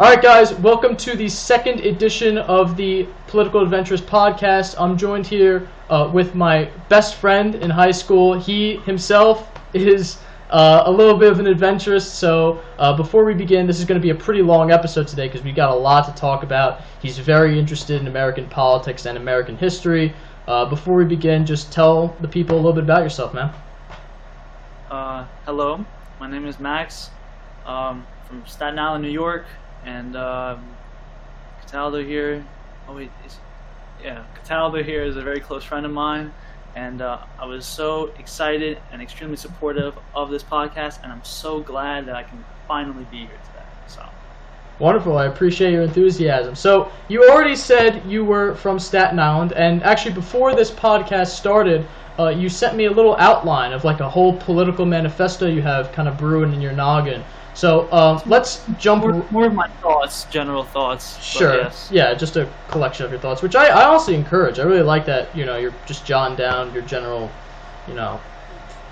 All right, guys, welcome to the second edition of the Political Adventurist podcast. I'm joined here uh, with my best friend in high school. He himself is uh, a little bit of an adventurist. So uh, before we begin, this is going to be a pretty long episode today because we got a lot to talk about. He's very interested in American politics and American history. Uh, before we begin, just tell the people a little bit about yourself, man. Uh, hello, my name is Max um, from Staten Island, New York, and um, Cataldo here. Oh wait, yeah, Cataldo here is a very close friend of mine, and uh, I was so excited and extremely supportive of this podcast, and I'm so glad that I can finally be here today. So. Wonderful. I appreciate your enthusiasm. So, you already said you were from Staten Island, and actually, before this podcast started, uh, you sent me a little outline of like a whole political manifesto you have kind of brewing in your noggin. So, uh, let's jump. More, more, of my thoughts, general thoughts. Sure. Yes. Yeah, just a collection of your thoughts, which I, I honestly encourage. I really like that. You know, you're just jotting down your general, you know,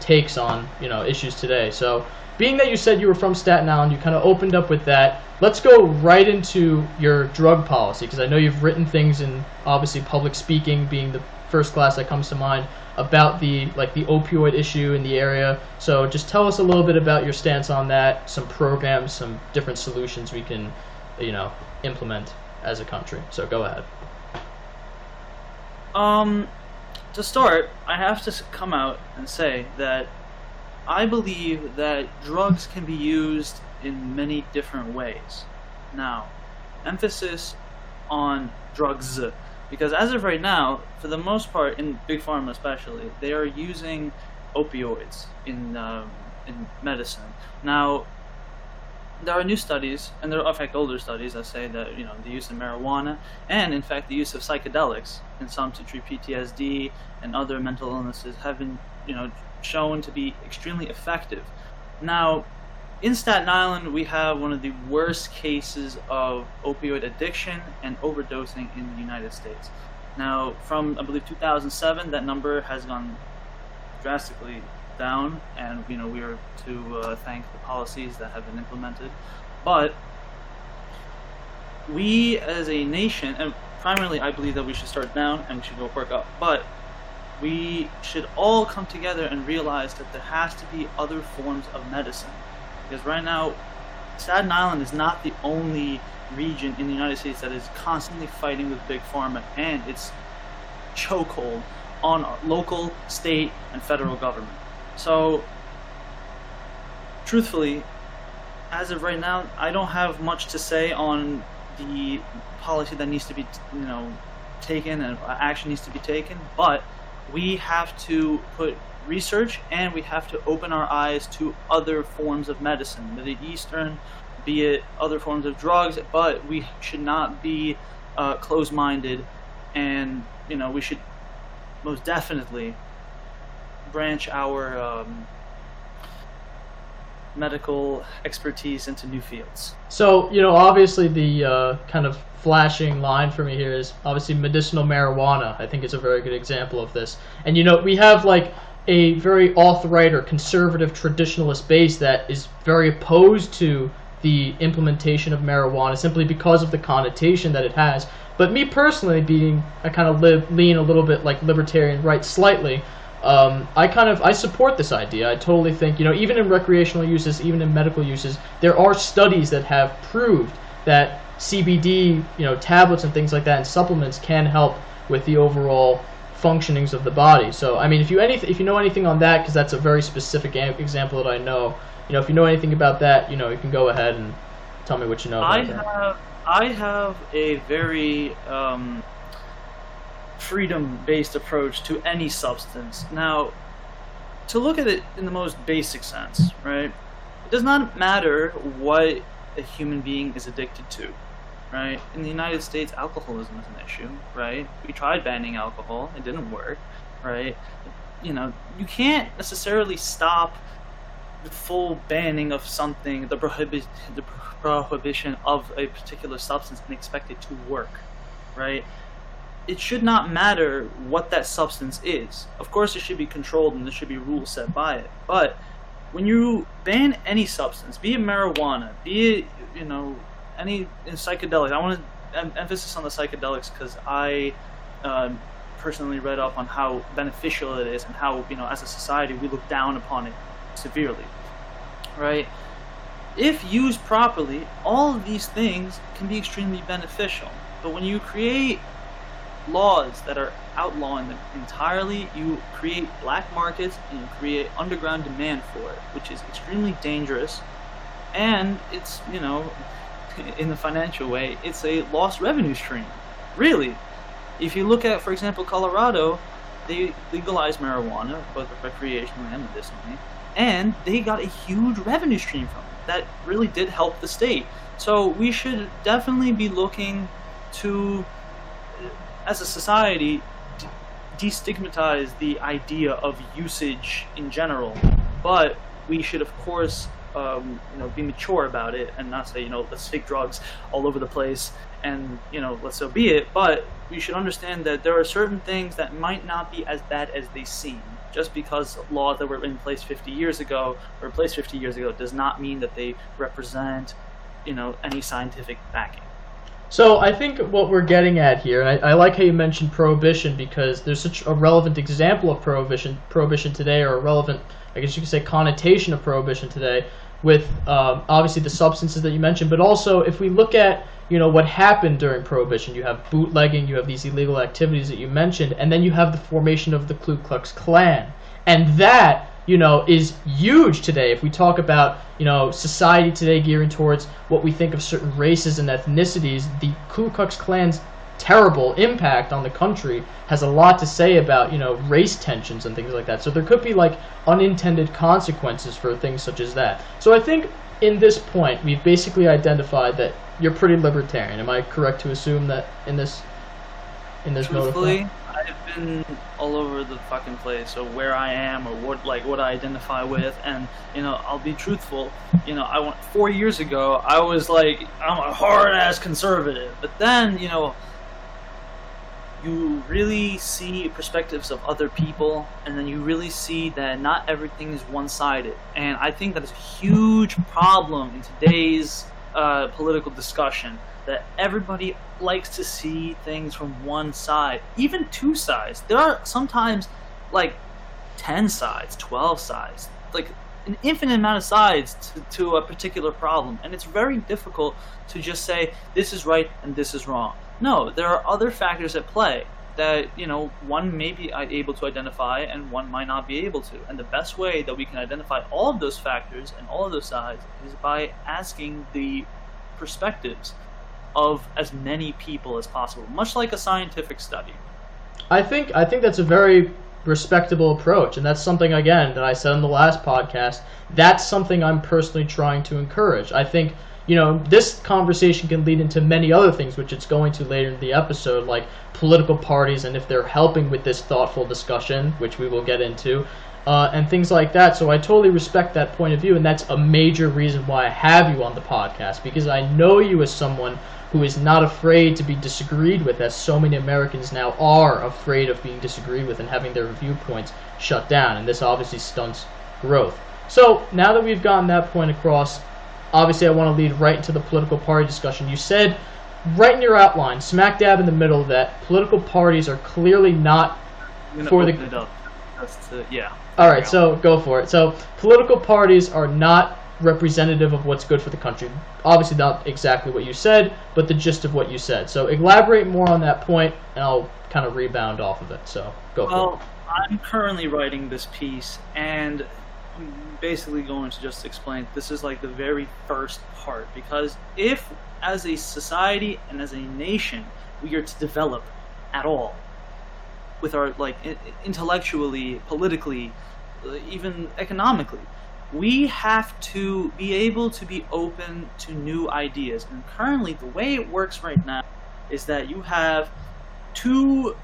takes on you know issues today. So, being that you said you were from Staten Island, you kind of opened up with that. Let's go right into your drug policy because I know you've written things in obviously public speaking being the first class that comes to mind about the like the opioid issue in the area. So just tell us a little bit about your stance on that, some programs, some different solutions we can, you know, implement as a country. So go ahead. Um, to start, I have to come out and say that I believe that drugs can be used in many different ways. Now, emphasis on drugs, because as of right now, for the most part, in big pharma especially, they are using opioids in um, in medicine. Now, there are new studies, and there are in fact older studies that say that you know the use of marijuana and in fact the use of psychedelics in some to treat PTSD and other mental illnesses have been you know shown to be extremely effective. Now, in Staten Island, we have one of the worst cases of opioid addiction and overdosing in the United States. Now, from I believe 2007, that number has gone drastically down, and you know we are to uh, thank the policies that have been implemented. But we, as a nation, and primarily, I believe that we should start down and we should go work up. But we should all come together and realize that there has to be other forms of medicine. Because right now, Staten Island is not the only region in the United States that is constantly fighting with Big Pharma and its chokehold on local, state, and federal government. So, truthfully, as of right now, I don't have much to say on the policy that needs to be, you know, taken and uh, action needs to be taken, but we have to put research and we have to open our eyes to other forms of medicine, it Eastern, be it other forms of drugs, but we should not be uh, closed minded and, you know, we should most definitely branch our um, medical expertise into new fields. So, you know, obviously the uh, kind of flashing line for me here is obviously medicinal marijuana. I think is a very good example of this. And, you know, we have like a very alt-right or conservative traditionalist base that is very opposed to the implementation of marijuana simply because of the connotation that it has. But me personally, being I kind of live, lean a little bit like libertarian right slightly, um, I kind of I support this idea. I totally think you know even in recreational uses, even in medical uses, there are studies that have proved that CBD, you know, tablets and things like that, and supplements can help with the overall functionings of the body. So I mean, if you any if you know anything on that, because that's a very specific example that I know. You know, if you know anything about that, you know, you can go ahead and tell me what you know. I that. have I have a very um, freedom-based approach to any substance. Now, to look at it in the most basic sense, right? It does not matter what a human being is addicted to, right? In the United States, alcoholism is an issue, right? We tried banning alcohol, it didn't work, right? You know, you can't necessarily stop the full banning of something, the, prohibi- the prohibition of a particular substance, and expect it to work, right? it should not matter what that substance is. Of course, it should be controlled and there should be rules set by it. But when you ban any substance, be it marijuana, be it you know any in psychedelics. I want to em- emphasis on the psychedelics because I um, personally read up on how beneficial it is and how you know as a society we look down upon it severely. Right? If used properly, all of these things can be extremely beneficial. But when you create laws that are outlawing them entirely, you create black markets and you create underground demand for it, which is extremely dangerous. And it's, you know, in the financial way, it's a lost revenue stream. Really. If you look at, for example, Colorado, they legalized marijuana, both recreationally and medicinally, and they got a huge revenue stream from it that really did help the state. So we should definitely be looking to, uh, as a society, destigmatize the idea of usage in general. But we should, of course, um, you know, be mature about it and not say, you know, let's take drugs all over the place and, you know, let's so be it. But we should understand that there are certain things that might not be as bad as they seem. Just because laws that were in place 50 years ago were in place 50 years ago does not mean that they represent, you know, any scientific backing. So I think what we're getting at here, and I, I, like how you mentioned prohibition because there's such a relevant example of prohibition, prohibition today, or a relevant, I guess you could say, connotation of prohibition today, with um, obviously the substances that you mentioned, but also if we look at you know what happened during prohibition, you have bootlegging, you have these illegal activities that you mentioned, and then you have the formation of the Ku Klux Klan, and that you know is huge today. If we talk about you know society today gearing towards what we think of certain races and ethnicities, the Ku Klux Klan's terrible impact on the country has a lot to say about you know race tensions and things like that. So there could be like unintended consequences for things such as that. So I think in this point we've basically identified that you're pretty libertarian. Am I correct to assume that in this in this Truthfully, I've been all over the fucking place, so where I am or what like what I identify with, and you know, I'll be truthful. You know, I went four years ago. I was like, I'm a hard ass conservative, but then you know, you really see perspectives of other people, and then you really see that not everything is one sided. And I think that is a huge problem in today's uh, political discussion that everybody likes to see things from one side, even two sides. There are sometimes like 10 sides, 12 sides, like an infinite amount of sides to, to a particular problem. And it's very difficult to just say this is right and this is wrong. No, there are other factors at play that you know one may be able to identify and one might not be able to. And the best way that we can identify all of those factors and all of those sides is by asking the perspectives of as many people as possible much like a scientific study. I think i think that's a very respectable approach and that's something again that i said in the last podcast. That's something i'm personally trying to encourage. I think you know, this conversation can lead into many other things, which it's going to later in the episode, like political parties and if they're helping with this thoughtful discussion, which we will get into, uh, and things like that. So I totally respect that point of view, and that's a major reason why I have you on the podcast because I know you as someone who is not afraid to be disagreed with, as so many Americans now are afraid of being disagreed with and having their viewpoints shut down, and this obviously stunts growth. So now that we've gotten that point across, obviously I want to lead right into the political party discussion. You said right in your outline, smack dab in the middle, that political parties are clearly not for the. It up. To, yeah. All right, so go for it. So political parties are not representative of what's good for the country. Obviously, not exactly what you said, but the gist of what you said. So elaborate more on that point, and I'll kind of rebound off of it. So go well, for it. Well, I'm currently writing this piece, and basically going to just explain this is like the very first part. Because if as a society and as a nation we are to develop at all with our like intellectually politically uh, even economically we have to be able to be open to new ideas. And currently the way it works right now is that you have two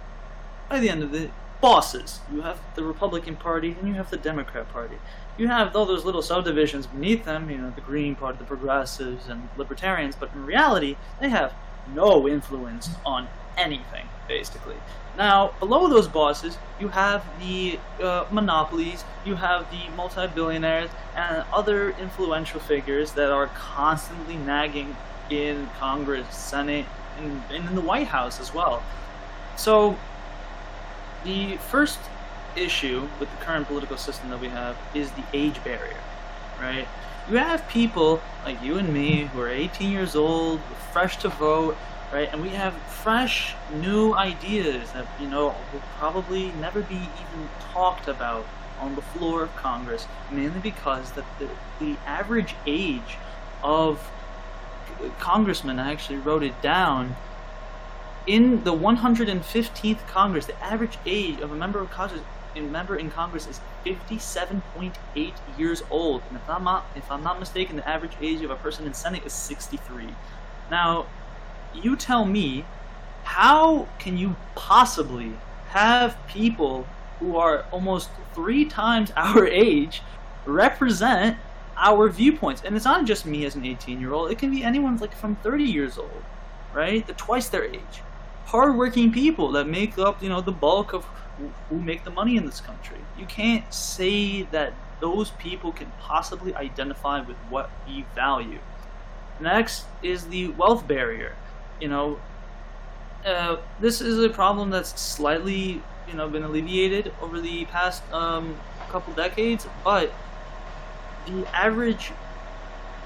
by the end of the bosses. You have the republican party and you have the democrat party you have all those little subdivisions beneath them, you know, the Green Party, the Progressives, and Libertarians, but in reality, they have no influence on anything, basically. Now, below those bosses, you have the uh, monopolies, you have the multi billionaires, and other influential figures that are constantly nagging in Congress, Senate, and, and in the White House as well. So, the first issue with the current political system that we have is the age barrier, right? You have people like you and me who are 18 years old, fresh to vote, right? And we have fresh, new ideas that, you know, will probably never be even talked about on the floor of Congress, mainly because that the, the average age of congressmen I actually wrote it down in the 115th Congress, the average age of a member of Congress, member in Congress is 57.8 years old, and if I'm not if I'm not mistaken, the average age of a person in Senate is 63. Now, you tell me, how can you possibly have people who are almost three times our age represent our viewpoints? And it's not just me as an 18 year old; it can be anyone like from 30 years old, right? The twice their age hardworking people that make up, you know, the bulk of who make the money in this country. You can't say that those people can possibly identify with what we value. Next is the wealth barrier. You know, uh, this is a problem that's slightly, you know, been alleviated over the past um, couple decades, but the average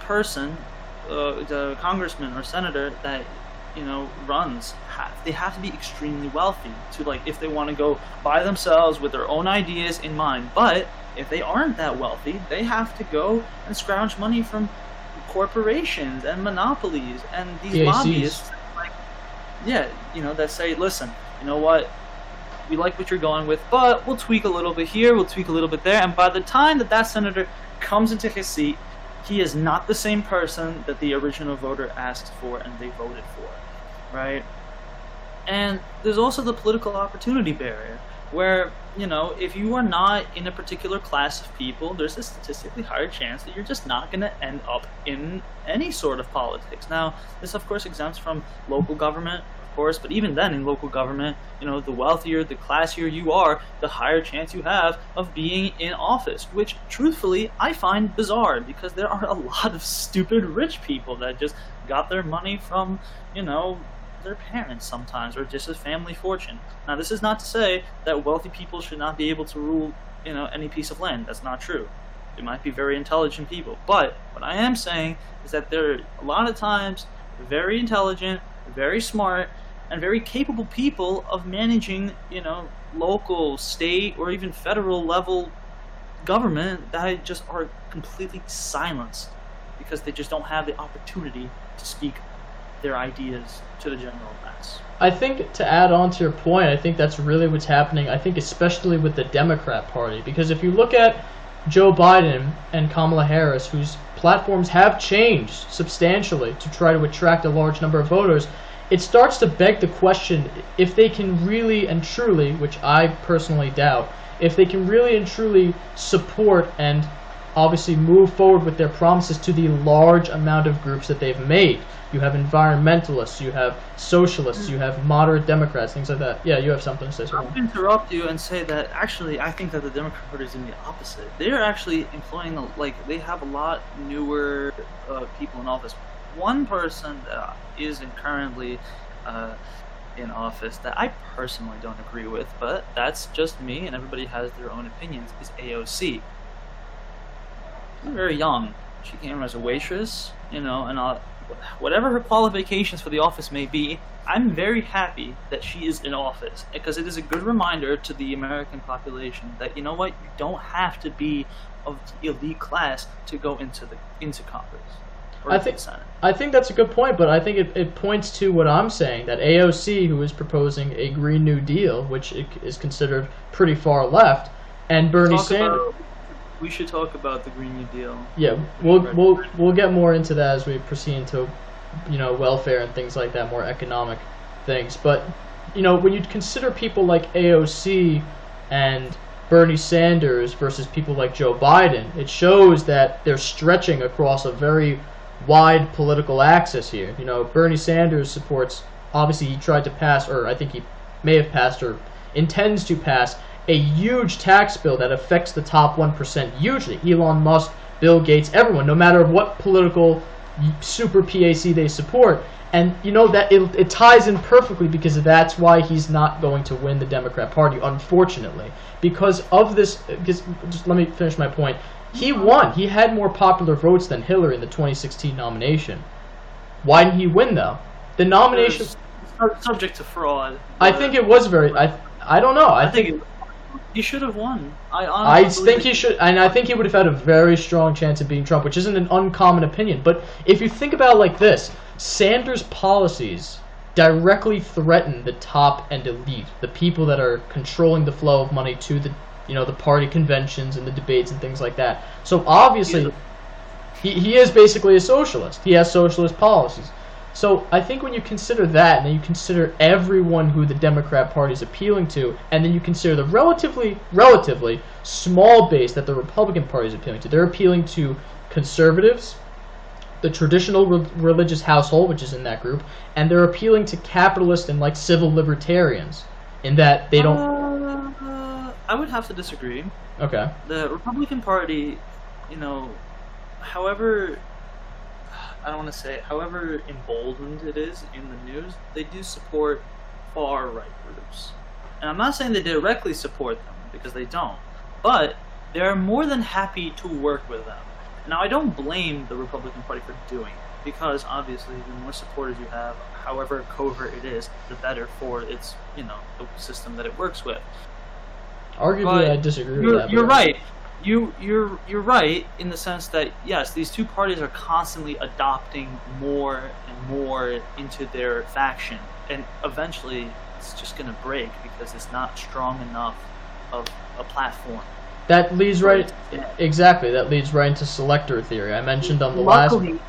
person, uh, the congressman or senator that you know runs have, they have to be extremely wealthy to like if they want to go by themselves with their own ideas in mind. But if they aren't that wealthy they have to go and scrounge money from corporations and monopolies and these PACs. lobbyists like yeah you know that say listen you know what? We like what you're going with but we'll tweak a little bit here we'll tweak a little bit there. And by the time that that senator comes into his seat he is not the same person that the original voter asked for and they voted for right? And there's also the political opportunity barrier, where, you know, if you are not in a particular class of people, there's a statistically higher chance that you're just not going to end up in any sort of politics. Now, this, of course, exempts from local government, of course, but even then, in local government, you know, the wealthier, the classier you are, the higher chance you have of being in office, which, truthfully, I find bizarre because there are a lot of stupid rich people that just got their money from, you know, their parents sometimes, or just a family fortune. Now, this is not to say that wealthy people should not be able to rule, you know, any piece of land. That's not true. They might be very intelligent people. But what I am saying is that they're a lot of times very intelligent, very smart, and very capable people of managing, you know, local, state, or even federal level government that just are completely silenced because they just don't have the opportunity to speak their ideas to the general mass. I think to add on to your point, I think that's really what's happening. I think especially with the Democrat Party, because if you look at Joe Biden and Kamala Harris, whose platforms have changed substantially to try to attract a large number of voters, it starts to beg the question if they can really and truly, which I personally doubt, if they can really and truly support and obviously move forward with their promises to the large amount of groups that they've made. You have environmentalists, you have socialists, you have moderate Democrats, things like that. Yeah, you have something to say. I'll interrupt you and say that actually I think that the Democrat Party is in the opposite. They're actually employing like they have a lot newer uh, people in office. One person that is currently uh, in office that I personally don't agree with, but that's just me, and everybody has their own opinions. Is AOC very young. She came as a waitress, you know, and uh, whatever her qualifications for the office may be, I'm very happy that she is in office because it is a good reminder to the American population that you know what, you don't have to be of the elite class to go into the into Congress. I think I think that's a good point, but I think it, it points to what I'm saying that AOC, who is proposing a Green New Deal, which is considered pretty far left, and Bernie Sanders we should talk about the Green New Deal. Yeah, we'll we'll we'll get more into that as we proceed into, you know, welfare and things like that, more economic things. But you know, when you consider people like AOC and Bernie Sanders versus people like Joe Biden, it shows that they're stretching across a very wide political axis here. You know, Bernie Sanders supports obviously he tried to pass or I think he may have passed or intends to pass a huge tax bill that affects the top 1% hugely. Elon Musk, Bill Gates, everyone, no matter what political super PAC they support. And you know that it, it ties in perfectly because that's why he's not going to win the Democrat Party, unfortunately, because of this. Because just let me finish my point. He won. He had more popular votes than Hillary in the 2016 nomination. Why didn't he win though? The nomination. subject to fraud. I think it was very. I I don't know. I, I think, think he should have won. I I think he should, and I think he would have had a very strong chance of beating Trump, which isn't an uncommon opinion. But if you think about it like this, Sanders' policies directly threaten the top and elite, the people that are controlling the flow of money to the, you know, the party conventions and the debates and things like that. So obviously, he, he is basically a socialist. He has socialist policies. So I think when you consider that, and then you consider everyone who the Democrat Party is appealing to, and then you consider the relatively, relatively small base that the Republican Party is appealing to, they're appealing to conservatives, the traditional re- religious household, which is in that group, and they're appealing to capitalists and like civil libertarians, in that they don't. Uh, I would have to disagree. Okay. The Republican Party, you know, however, I don't want to say, however emboldened it is in the news, they do support far right groups. And I'm not saying they directly support them, because they don't. But they're more than happy to work with them. Now, I don't blame the Republican Party for doing it, because obviously, the more supporters you have, however covert it is, the better for its, you know, the system that it works with. Arguably, But I disagree with You're, that. you're right. You you're you're right in the sense that yes, these two parties are constantly adopting more and more into their faction, and eventually it's just gonna break because it's not strong enough of a platform. That leads right. Exactly. That leads right into selectorate theory. I mentioned on the last. luckily,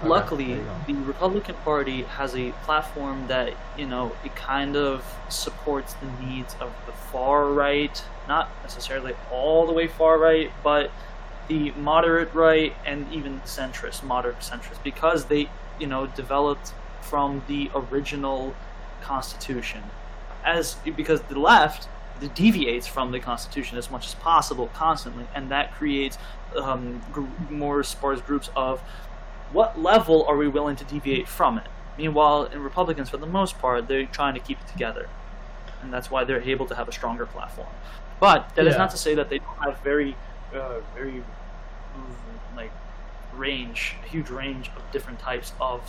Okay, luckily, there you go. the Republican Party has a platform that you know it kind of supports the needs of the far right, not necessarily all the way far right, but the moderate right and even centrist, moderate centrist, because they you know developed from the original Constitution, as because the left deviates from the Constitution as much as possible constantly, and that creates um, gr- more sparse groups of what level are we willing to deviate from it? Meanwhile, in Republicans, for the most part, they're trying to keep it together, and that's why they're able to have a stronger platform. But that is Yeah. not to say that they don't have very, uh, very mm, like range, huge range of different types of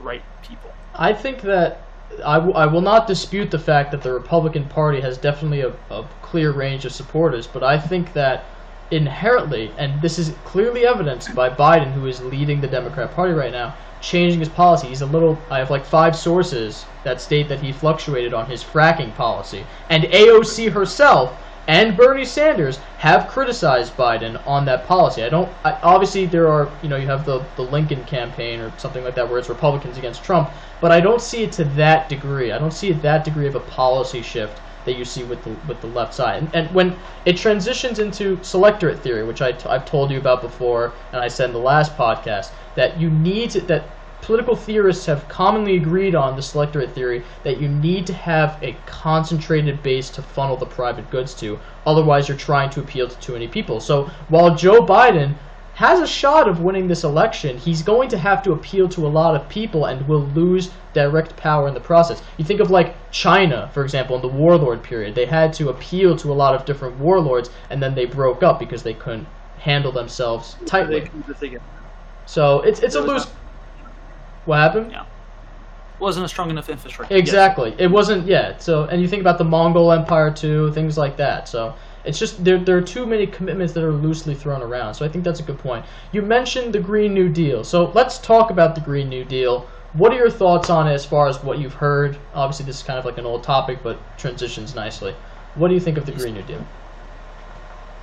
right people. I think that I, w- I will not dispute the fact that the Republican Party has definitely a, a clear range of supporters, but I think that inherently, and this is clearly evidenced by Biden, who is leading the Democrat Party right now, changing his policy. He's a little. I have like five sources that state that he fluctuated on his fracking policy, and AOC herself and Bernie Sanders have criticized Biden on that policy. I don't. I, obviously, there are. You know, you have the the Lincoln campaign or something like that, where it's Republicans against Trump. But I don't see it to that degree. I don't see it that degree of a policy shift that you see with the with the left side. And, and when it transitions into selectorate theory, which I t- I've told you about before, and I said in the last podcast, that you need to, that political theorists have commonly agreed on the selectorate theory that you need to have a concentrated base to funnel the private goods to. Otherwise, you're trying to appeal to too many people. So while Joe Biden has a shot of winning this election, he's going to have to appeal to a lot of people and will lose direct power in the process. You think of like China, for example, in the warlord period. They had to appeal to a lot of different warlords and then they broke up because they couldn't handle themselves tightly. keep it together. So it's it's a loose What happened? Yeah. Wasn't a strong enough infrastructure. Exactly. It wasn't yeah. So and you think about the Mongol Empire too, things like that. So it's just there there are too many commitments that are loosely thrown around. So I think that's a good point. You mentioned the Green New Deal. So let's talk about the Green New Deal. What are your thoughts on it as far as what you've heard? Obviously this is kind of like an old topic but transitions nicely. What do you think of the Green New Deal?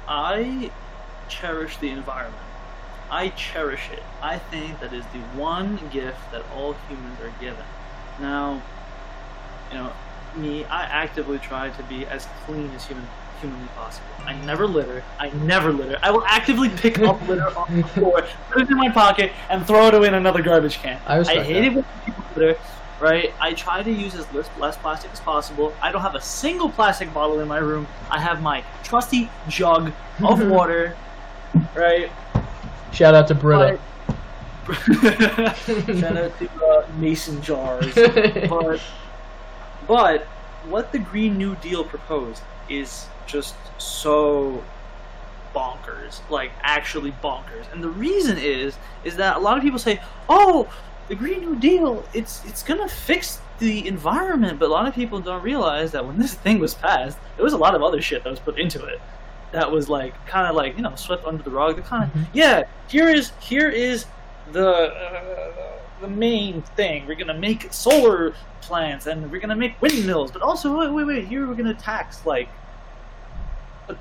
I cherish the environment. I cherish it. I think that is the one gift that all humans are given. Now, you know, me, I actively try to be as clean as human humanly possible. I never litter. I never litter. I will actively pick up litter on the floor, put it in my pocket, and throw it away in another garbage can. I respect hate that. it when people litter. Right? I try to use as less, less plastic as possible. I don't have a single plastic bottle in my room. I have my trusty jug of water. Right? Shout out to Brita. But Shout out to uh, mason jars. but, but what the Green New Deal proposed is just so bonkers, like actually bonkers. And the reason is is that a lot of people say, "Oh, the Green New Deal, it's it's gonna fix the environment," but a lot of people don't realize that when this thing was passed, there was a lot of other shit that was put into it. That was like kind of like you know swept under the rug. The kind of Mhm. yeah. Here is here is the uh, the main thing. We're gonna make solar plants and we're gonna make windmills, but also wait wait wait. Here we're gonna tax like a,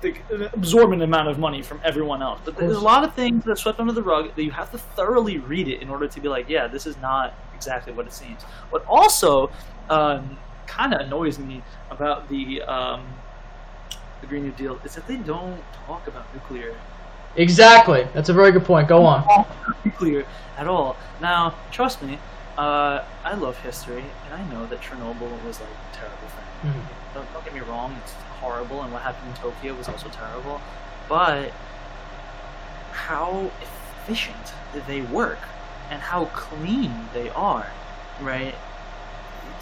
the, an absorbent amount of money from everyone else. But there's a lot of things that are swept under the rug that you have to thoroughly read it in order to be like, yeah, this is not exactly what it seems. What also um, kind of annoys me about the um, the Green New Deal is that they don't talk about nuclear exactly. That's a very good point. Go on. nuclear at all. Now, trust me, uh, I love history, and I know that Chernobyl was like a terrible thing. Mhm. Don't, don't get me wrong, it's horrible, and what happened in Tokyo was also terrible. But how efficient they work and how clean they are, right?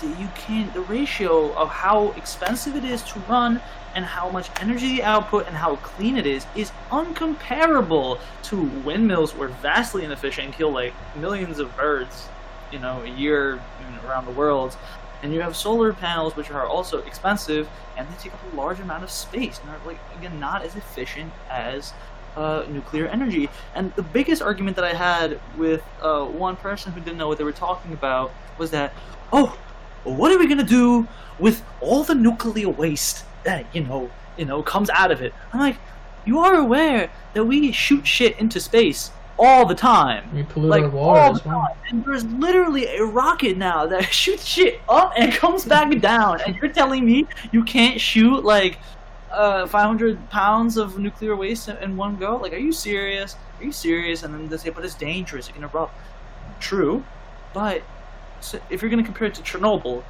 You can't. The ratio of how expensive it is to run and how much energy the output and how clean it is is uncomparable to windmills who are vastly inefficient and kill like millions of birds, you know, a year around the world. And you have solar panels, which are also expensive, and they take up a large amount of space, and are like again not as efficient as uh, nuclear energy. And the biggest argument that I had with uh, one person who didn't know what they were talking about was that, oh, what are we gonna do with all the nuclear waste that you know, you know, comes out of it? I'm like, you are aware that we shoot shit into space all the time We pollute like our water all the as well. time. And there's literally a rocket now that shoots shit up and comes back down. And you're telling me you can't shoot like uh, 500 pounds of nuclear waste in, one go? Like, are you serious? Are you serious? And then they say, but it's dangerous. It can erupt. True, but so if you're gonna compare it to Chernobyl,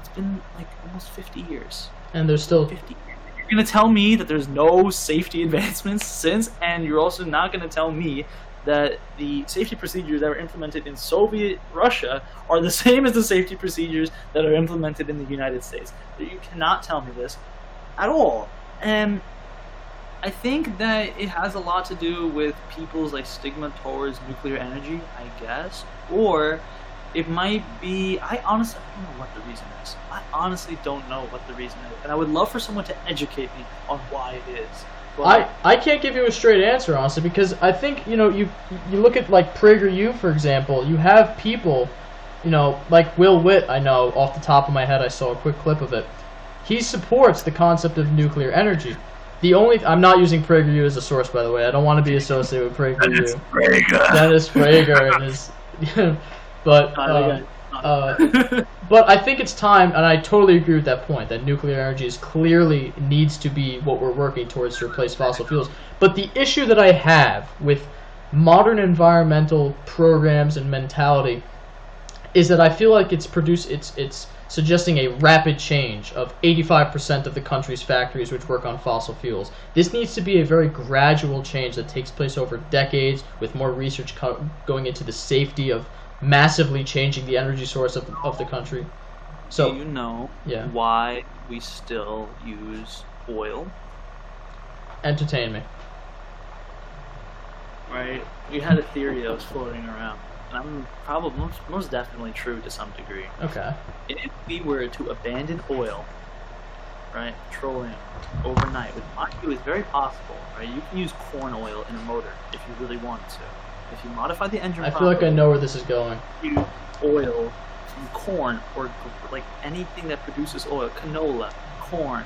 it's been like almost 50 years. And there's still 50. You're gonna tell me that there's no safety advancements since, and you're also not gonna tell me that the safety procedures that were implemented in Soviet Russia are the same as the safety procedures that are implemented in the United States. You cannot tell me this at all. And I think that it has a lot to do with people's like stigma towards nuclear energy, I guess, or it might be. I honestly I don't know what the reason is. I honestly don't know what the reason is, and I would love for someone to educate me on why it is. But I, I can't give you a straight answer honestly because I think you know you you look at like PragerU for example you have people you know like Will Witt I know off the top of my head I saw a quick clip of it he supports the concept of nuclear energy the only I'm not using PragerU as a source by the way I don't want to be associated with PragerU Dennis Prager and his but um, uh, but I think it's time, and I totally agree with that point, that nuclear energy is clearly needs to be what we're working towards to replace fossil fuels. But the issue that I have with modern environmental programs and mentality is that I feel like it's produce it's it's suggesting a rapid change of 85% of the country's factories which work on fossil fuels. This needs to be a very gradual change that takes place over decades with more research co- going into the safety of massively changing the energy source of, of the country. do So, you know yeah, why we still use oil? entertain me. Right? We had a theory that was floating around, and I'm probably most, most definitely true to some degree. Okay. if we were to abandon oil, right, petroleum, overnight, which mind you is very possible, right? You can use corn oil in a motor if you really wanted to. If you modify the engine I feel like I know where this is going. use oil from corn or like anything that produces oil, canola, corn,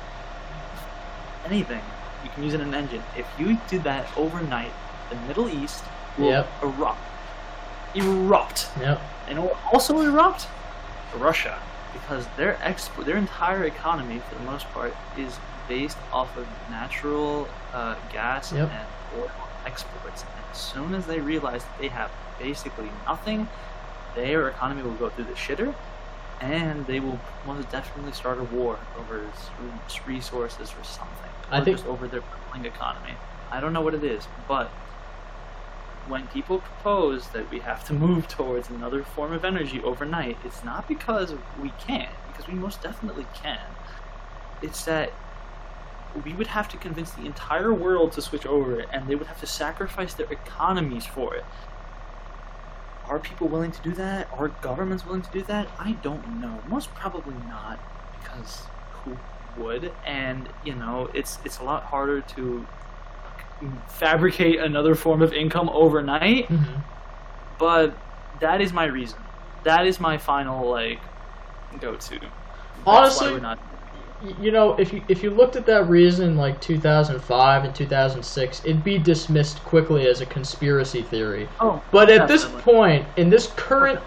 anything, you can use it in an engine. If you did that overnight, the Middle East will Yep. erupt. Erupt Yep. and it will also erupt Russia because their export, their entire economy, for the most part, is based off of natural uh, gas Yep. and oil exports. And as soon as they realize that they have basically nothing, their economy will go through the shitter, and they will most definitely start a war over resources or something, I think- just over their crumbling economy. I don't know what it is, but when people propose that we have to move towards another form of energy overnight, it's not because we can't, because we most definitely can. It's that we would have to convince the entire world to switch over, it, and they would have to sacrifice their economies for it. Are people willing to do that? Are governments willing to do that? I don't know. Most probably not, because who would? And you know, it's it's a lot harder to fabricate another form of income overnight. Mhm. But that is my reason. That is my final like go-to. That's Honestly, why we're not. Y- You know, if you if you looked at that reason in like 2005 and 2006, it'd be dismissed quickly as a conspiracy theory. Oh, But at this point, in this current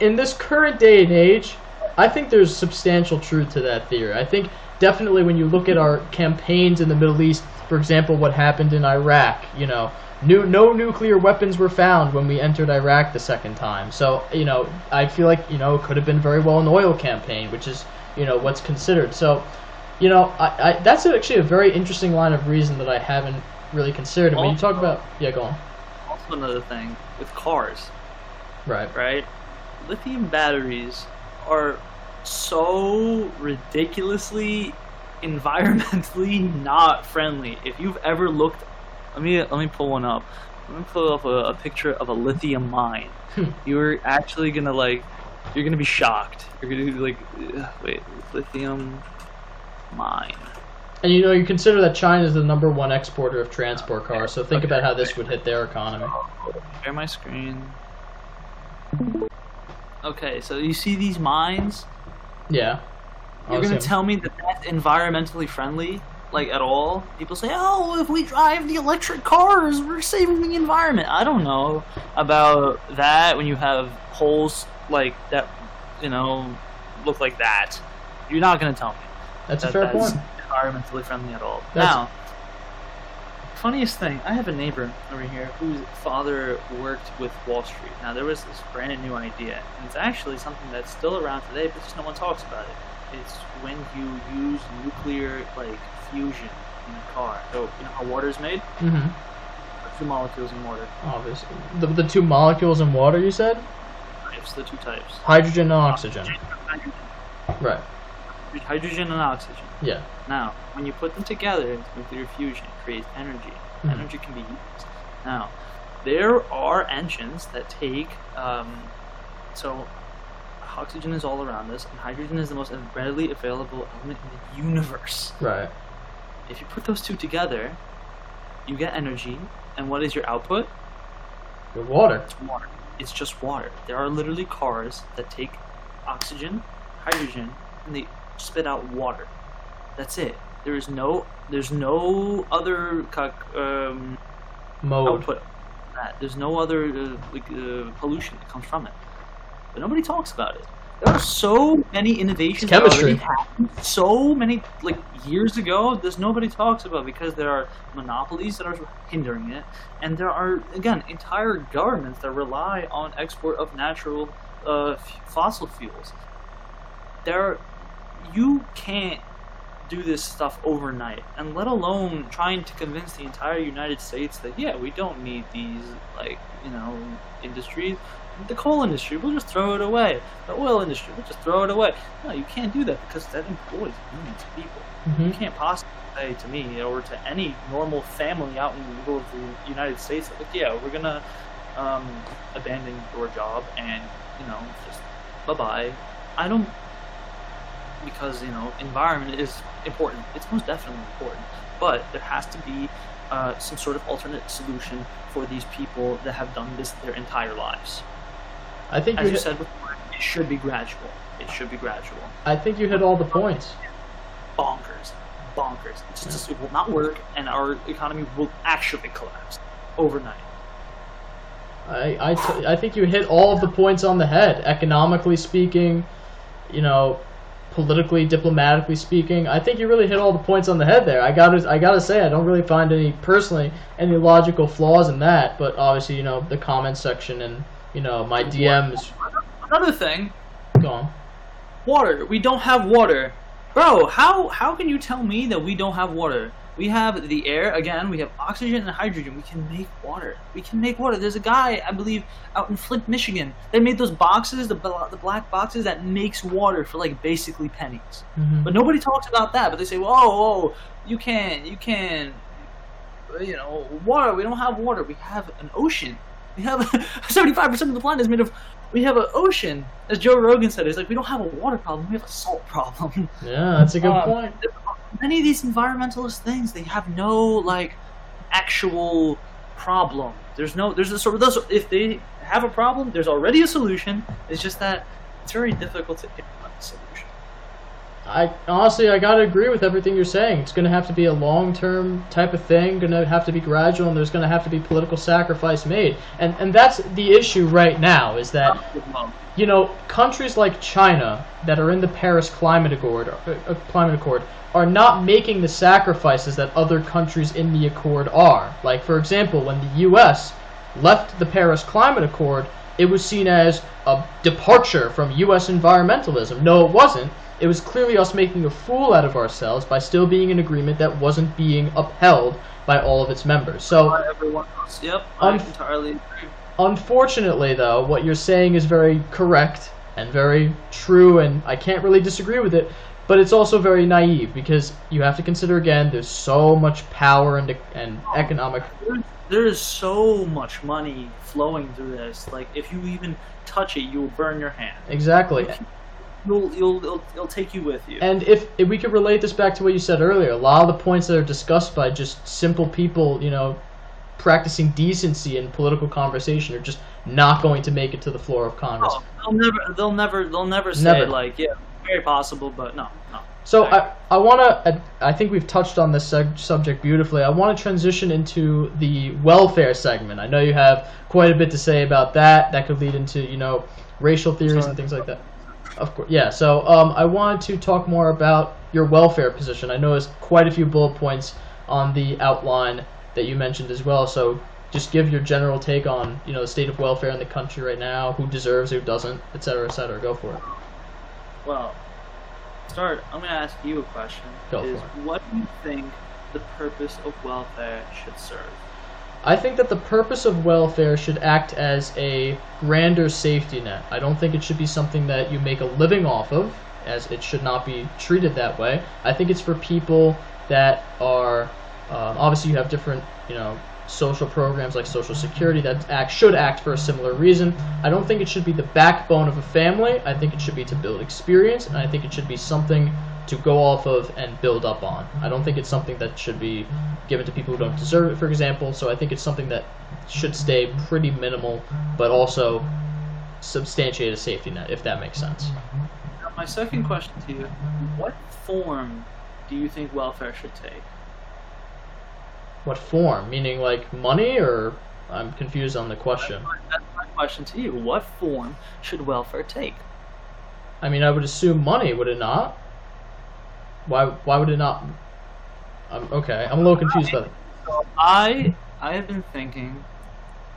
in this current day and age, I think there's substantial truth to that theory. I think definitely when you look at our campaigns in the Middle East, for example, what happened in Iraq, you know, new, no nuclear weapons were found when we entered Iraq the second time. So, you know, I feel like, you know, it could have been very well an oil campaign, which is, you know, what's considered. So, you know, I, I that's actually a very interesting line of reason that I haven't really considered. And when you talk about, yeah, go on. also another thing with cars, Right. right? Lithium batteries are so ridiculously environmentally not friendly. If you've ever looked, let me let me pull one up. Let me pull up a, a picture of a lithium mine. Hmm. You're actually gonna like, you're gonna be shocked. You're gonna be like, wait, lithium mine. And you know, you consider that China is the number one exporter of transport cars, so think about how this would hit their economy. Share my screen. Okay, so you see these mines? Yeah. You're Honestly, gonna tell me that that's environmentally friendly, like at all? People say, "Oh, if we drive the electric cars, we're saving the environment." I don't know about that. When you have holes like that, you know, look like that, you're not gonna tell me that's a fair that's point. environmentally friendly at all. That's- Now, funniest thing, I have a neighbor over here whose father worked with Wall Street. Now, there was this brand new idea, and it's actually something that's still around today, but just no one talks about it. It's when you use nuclear like fusion in a car. So you know how water is made? Mm-hmm. Two molecules in water. Obviously, the, the two molecules in water you said, Types, the two types. hydrogen and oxygen. Hydrogen, Right. hydrogen and oxygen. Yeah. Now, when you put them together, nuclear fusion creates energy. Mhm. Energy can be used. Now, there are engines that take. Um, so, oxygen is all around us, and hydrogen is the most readily available element in the universe. Right. If you put those two together, you get energy, and what is your output? Your water. It's water. It's just water. There are literally cars that take oxygen, hydrogen, and they spit out water. That's it. There is no. There's no other um, Mode. output. That there's no other uh, like, uh, pollution that comes from it. But nobody talks about it. There are so many innovations that chemistry. already happened so many like years ago. There's nobody talks about because there are monopolies that are hindering it, and there are again entire governments that rely on export of natural uh, fossil fuels. There, you can't do this stuff overnight, and let alone trying to convince the entire United States that yeah, we don't need these like you know industries. The coal industry, we'll just throw it away. The oil industry, we'll just throw it away. No, you can't do that because that employs millions of people. hmm You can't possibly say to me or to any normal family out in the middle of the United States, that, like, yeah, we're gonna um, abandon your job and you know just bye bye. I don't because you know environment is important. It's most definitely important, but there has to be uh, some sort of alternate solution for these people that have done this their entire lives. I think As you. said before, it should be gradual. It should be gradual. I think you hit all the points. bonkers, bonkers. It's just it will not work, and our economy will actually collapse overnight. I, I, t- I think you hit all of the points on the head. Economically speaking, you know, politically, diplomatically speaking, I think you really hit all the points on the head there. I gotta I gotta say I don't really find any personally any logical flaws in that. But obviously, you know, the comment section and you know my DMs. Another thing, Go on. water. We don't have water, bro. How how can you tell me that we don't have water? We have the air again. We have oxygen and hydrogen. We can make water. We can make water. There's a guy, I believe, out in Flint, Michigan. They made those boxes, the the black boxes that makes water for like basically pennies. Mhm. But nobody talks about that. But they say, "Whoa, whoa, you can't, you can't, you know, water. We don't have water. We have an ocean. We have seventy-five percent of the planet is made of. We have an ocean." As Joe Rogan said, it's like we don't have a water problem. We have a salt problem. Yeah, that's a good Um, point. Many of these environmentalist things, they have no like actual problem. There's no, there's a sort of, those- if they have a problem, there's already a solution. It's just that it's very difficult to implement the solution. I honestly, I gotta agree with everything you're saying. It's gonna have to be a long-term type of thing. Gonna have to be gradual, and there's gonna have to be political sacrifice made. And and that's the issue right now is that you know countries like China that are in the Paris Climate Accord, uh, uh, Climate Accord, are not making the sacrifices that other countries in the accord are. Like for example, when the U.S. left the Paris Climate Accord, it was seen as a departure from U.S. environmentalism. No, it wasn't. It was clearly us making a fool out of ourselves by still being in agreement that wasn't being upheld by all of its members. So. Not everyone else. Yep, I Unf- entirely agree. Unfortunately, though, what you're saying is very correct and very true, and I can't really disagree with it. But it's also very naive because you have to consider again. There's so much power and and economic. There- There is so much money flowing through this. Like, if you even touch it, you will burn your hand. Exactly. You'll, you'll, it'll, it'll take you with you. And if, if we could relate this back to what you said earlier, a lot of the points that are discussed by just simple people, you know, practicing decency in political conversation are just not going to make it to the floor of Congress. Oh, they'll never, they'll never, they'll never say Never. like, yeah, very possible, but no, no. So I, I want to, I think we've touched on this seg- subject beautifully. I want to transition into the welfare segment. I know you have quite a bit to say about that. That could lead into, you know, racial theories and things like that. Of course, yeah. So um, I wanted to talk more about your welfare position. I noticed quite a few bullet points on the outline that you mentioned as well. So just give your general take on, you know, the state of welfare in the country right now, who deserves, who doesn't, et cetera, et cetera. Go for it. Well, start. I'm gonna ask you a question. Go is for it. what do you think the purpose of welfare should serve? I think that the purpose of welfare should act as a grander safety net. I don't think it should be something that you make a living off of, as it should not be treated that way. I think it's for people that are um, obviously you have different, you know, social programs like Social Security that act should act for a similar reason. I don't think it should be the backbone of a family. I think it should be to build experience, and I think it should be something to go off of and build up on. I don't think it's something that should be given to people who don't deserve it, for example. So I think it's something that should stay pretty minimal, but also substantiate a safety net, if that makes sense. Now, my second question to you: What form do you think welfare should take? What form? Meaning like money, or I'm confused on the question. That's my question to you. What form should welfare take? I mean, I would assume money, would it not? Why? Why would it not? Um, okay, I'm a little confused that. So I I have been thinking,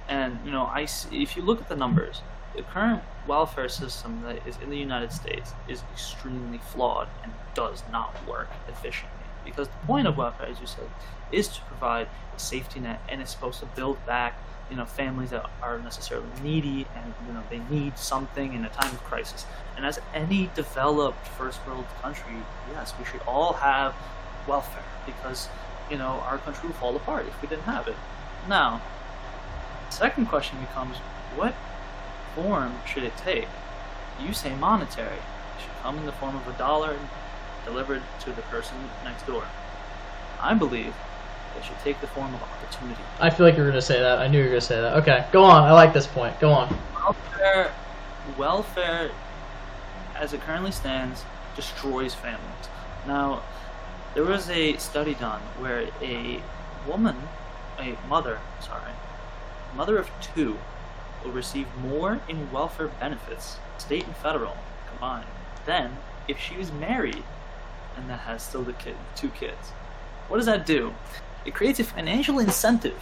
and you know, I if you look at the numbers, the current welfare system that is in the United States is extremely flawed and does not work efficiently. Because the point of welfare, as you said, is to provide a safety net, and it's supposed to build back, you know, families that are necessarily needy and you know they need something in a time of crisis. And as any developed first world country, yes, we should all have welfare because you know our country would fall apart if we didn't have it. Now, second question becomes, what form should it take? You say monetary. It should come in the form of a dollar delivered to the person next door. I believe it should take the form of opportunity. I feel like you were gonna say that. I knew you were gonna say that. Okay, go on. I like this point. Go on. Welfare, welfare, as it currently stands, destroys families. Now, there was a study done where a woman, a mother, sorry, mother of two, will receive more in welfare benefits, state and federal combined, than if she was married and that has still the kid, two kids. What does that do? It creates a financial incentive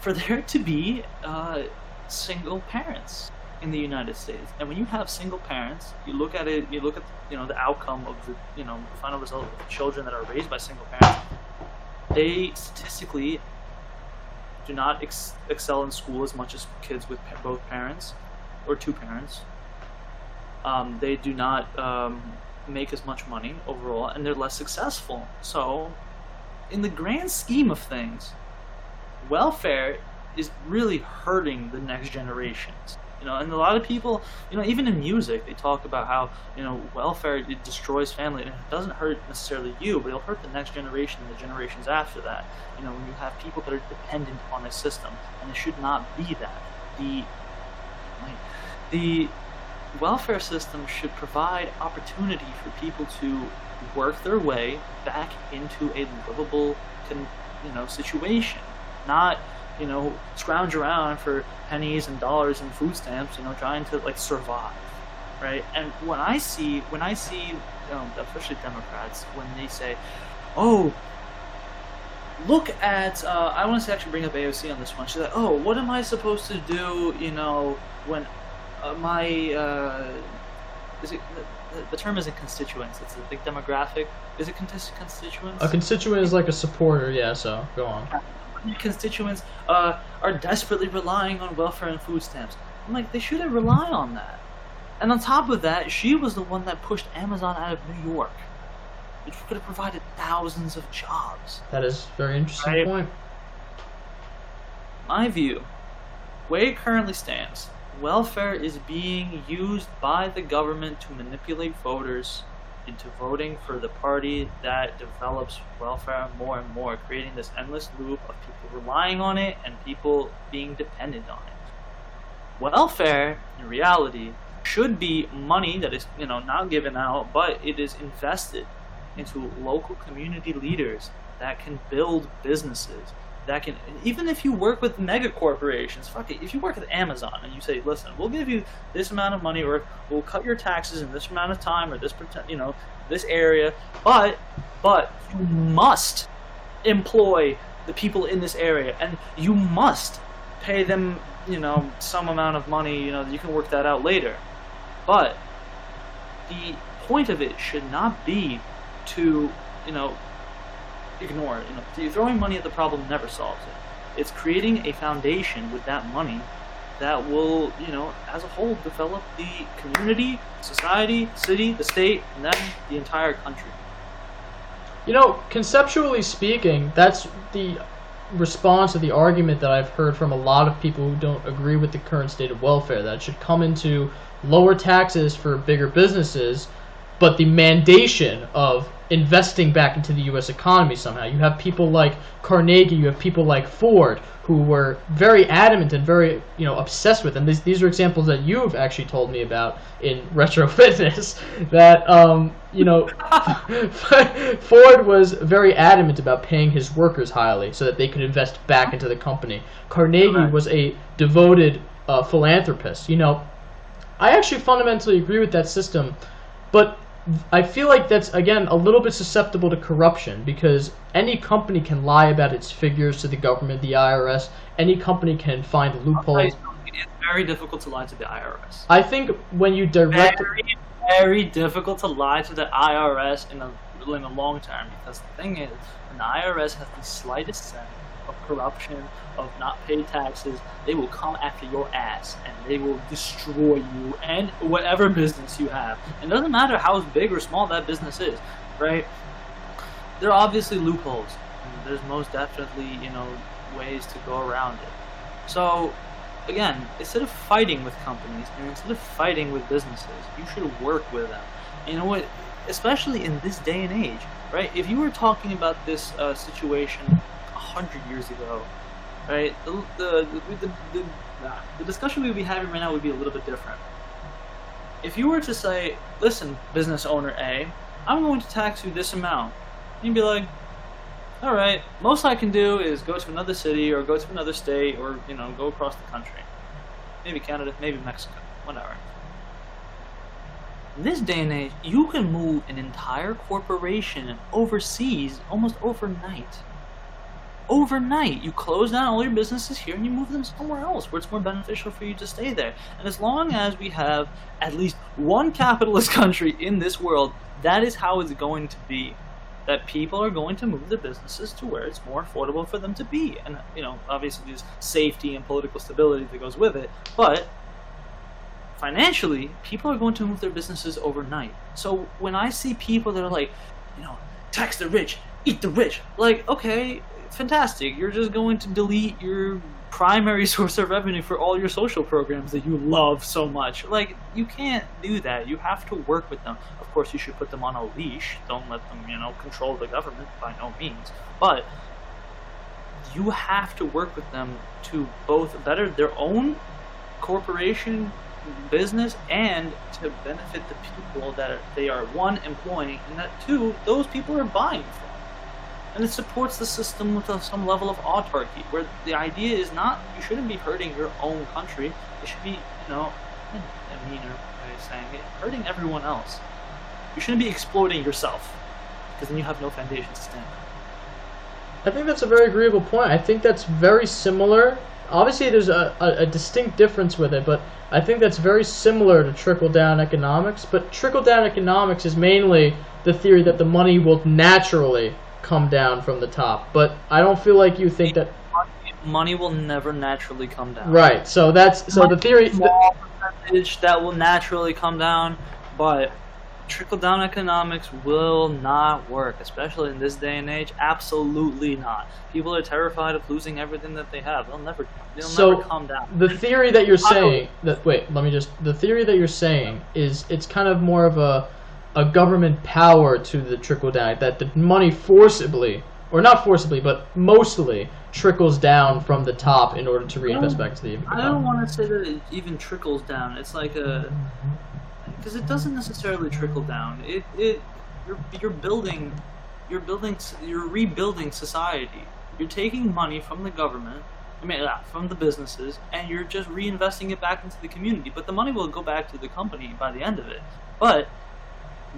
for there to be uh, single parents in the United States. And when you have single parents, you look at it, you look at you know the outcome of the you know the final result of children that are raised by single parents. they statistically do not ex- excel in school as much as kids with pa- both parents or two parents. Um, they do not um, make as much money overall, and they're less successful. So, in the grand scheme of things, welfare is really hurting the next generations. You know, and a lot of people, you know, even in music, they talk about how you know welfare it destroys family, and it doesn't hurt necessarily you, but it'll hurt the next generation and the generations after that. You know, when you have people that are dependent on a system, and it should not be that. The like, the welfare system should provide opportunity for people to work their way back into a livable, you know, situation, not you know scrounge around for pennies and dollars and food stamps, you know, trying to like survive, right? And when I see when I see, um, especially Democrats, when they say, "Oh." Look at. Uh, I want to actually bring up AOC on this one. She's like, "Oh, what am I supposed to do? You know, when uh, my uh, is it the, the term isn't constituents? It's a big demographic. Is it contis- constituents? A constituent is like a supporter, yeah. So go on. Your constituents uh, are desperately relying on welfare and food stamps. I'm like, they shouldn't rely on that. And on top of that, she was the one that pushed Amazon out of New York, which could have provided thousands of jobs. That is a very interesting Right. point. my view, way it currently stands, welfare is being used by the government to manipulate voters into voting for the party that develops welfare more and more, creating this endless loop of people relying on it and people being dependent on it. Welfare, in reality, should be money that is, you know, not given out, but it is invested into local community leaders that can build businesses that can even if you work with mega corporations fuck it if you work with amazon and you say listen we'll give you this amount of money or we'll cut your taxes in this amount of time or this you know this area but but you must employ the people in this area and you must pay them you know some amount of money you know you can work that out later. But the point of it should not be to you know ignore it. You know, throwing money at the problem never solves it. It's creating a foundation with that money that will, you know, as a whole, develop the community, society, city, the state, and then the entire country. You know, conceptually speaking, that's the response to the argument that I've heard from a lot of people who don't agree with the current state of welfare that should come into lower taxes for bigger businesses, but the mandation of investing back into the US economy somehow. You have people like Carnegie, you have people like Ford who were very adamant and very, you know, obsessed with and these these are examples that you've actually told me about in retro fitness that um, you know Ford was very adamant about paying his workers highly so that they could invest back into the company. Carnegie was a devoted uh, philanthropist. You know, I actually fundamentally agree with that system, but I feel like that's again a little bit susceptible to corruption because any company can lie about its figures to the government, the IRS. Any company can find loopholes. It's very difficult to lie to the IRS. I think when you direct, Very, very difficult to lie to the IRS in the in the long term because the thing is, the IRS has the slightest sense of corruption, of not paid taxes, they will come after your ass and they will destroy you and whatever business you have. It doesn't matter how big or small that business is, right? There are obviously loopholes. There's most definitely, you know, ways to go around it. So, again, instead of fighting with companies and instead of fighting with businesses, you should work with them. You know what? Especially in this day and age, right? If you were talking about this uh, situation hundred years ago, right? The the the, the, the, discussion we'd be having right now would be a little bit different. If you were to say, "Listen, business owner A, I'm going to tax you this amount," you'd be like, all right, most I can do is go to another city or go to another state or, you know, go across the country. Maybe Canada, maybe Mexico, whatever. In this day and age, you can move an entire corporation overseas almost overnight. Overnight, you close down all your businesses here and you move them somewhere else where it's more beneficial for you to stay there. And as long as we have at least one capitalist country in this world, that is how it's going to be. that people are going to move their businesses to where it's more affordable for them to be. And, you know, obviously there's safety and political stability that goes with it. But financially, people are going to move their businesses overnight. So when I see people that are like, you know, tax the rich, eat the rich, like, okay, fantastic. You're just going to delete your primary source of revenue for all your social programs that you love so much. Like, you can't do that. You have to work with them. Of course, you should put them on a leash. Don't let them, you know, control the government by no means. But you have to work with them to both better their own corporation business and to benefit the people that they are one employing and that two those people are buying and it supports the system with a, some level of autarky, where the idea is not you shouldn't be hurting your own country. It should be, you know, a meaner way of saying it, hurting everyone else. You shouldn't be exploiting yourself, because then you have no foundation to stand. I think that's a very agreeable point. I think that's very similar. Obviously, there's a, a, a distinct difference with it, but I think that's very similar to trickle down economics. But trickle down economics is mainly the theory that the money will naturally come down from the top. But I don't feel like you think that money will never naturally come down. Right. So that's so the theory. Small percentage that will naturally come down, but trickle down economics will not work, especially in this day and age. Absolutely not. People are terrified of losing everything that they have. They'll never. They'll so never come down. The theory that you're saying that wait, let me just. The theory that you're saying is it's kind of more of a a government power to the trickle down, that the money forcibly, or not forcibly, but mostly trickles down from the top in order to reinvest back to the economy. I don't want to say that it even trickles down. It's like a because it doesn't necessarily trickle down. It it you're you're building you're building you're rebuilding society. You're taking money from the government I mean, yeah, from the businesses, and you're just reinvesting it back into the community. But the money will go back to the company by the end of it. But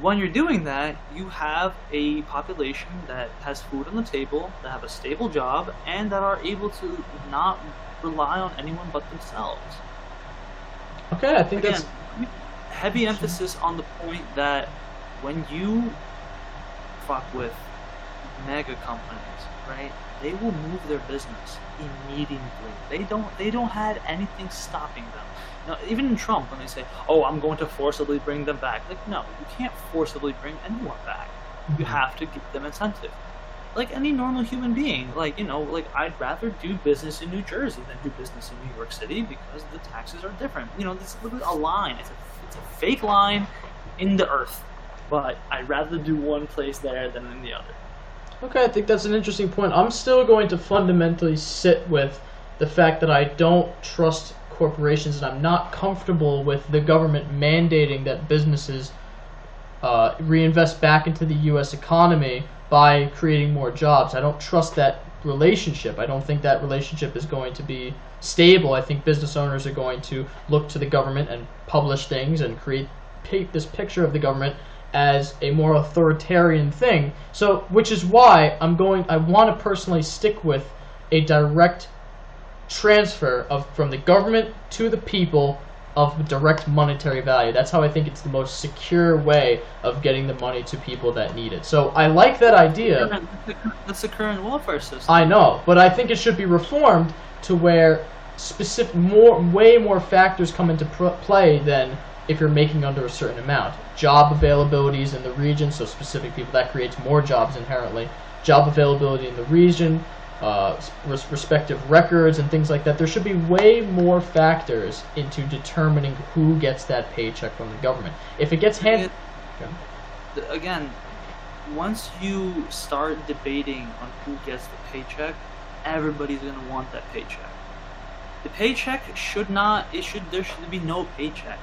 when you're doing that, you have a population that has food on the table, that have a stable job, and that are able to not rely on anyone but themselves. Okay, I think Again, that's heavy emphasis on the point that when you fuck with mega companies, right? They will move their business immediately. They don't. They don't have anything stopping them. Now, even in Trump, when they say, "Oh, I'm going to forcibly bring them back," like, no, you can't forcibly bring anyone back. You Mhm. have to give them incentive. Like any normal human being, like you know, like I'd rather do business in New Jersey than do business in New York City because the taxes are different. You know, this is a line. It's a it's a fake line in the earth, but I'd rather do one place there than in the other. Okay, I think that's an interesting point. I'm still going to fundamentally sit with the fact that I don't trust corporations and I'm not comfortable with the government mandating that businesses uh, reinvest back into the U.S. economy by creating more jobs. I don't trust that relationship. I don't think that relationship is going to be stable. I think business owners are going to look to the government and publish things and create paint this picture of the government as a more authoritarian thing. So, which is why I'm going. I want to personally stick with a direct transfer of from the government to the people of direct monetary value. That's how I think it's the most secure way of getting the money to people that need it. So I like that idea. That's the current welfare system. I know, but I think it should be reformed to where specific more way more factors come into pr- play than if you're making under a certain amount. Job availabilities in the region, so specific people that creates more jobs inherently. Job availability in the region, uh, res- respective records and things like that. There should be way more factors into determining who gets that paycheck from the government. If it gets handed, Th- Again, once you start debating on who gets the paycheck, everybody's gonna want that paycheck. The paycheck should not. It should. There should be no paycheck.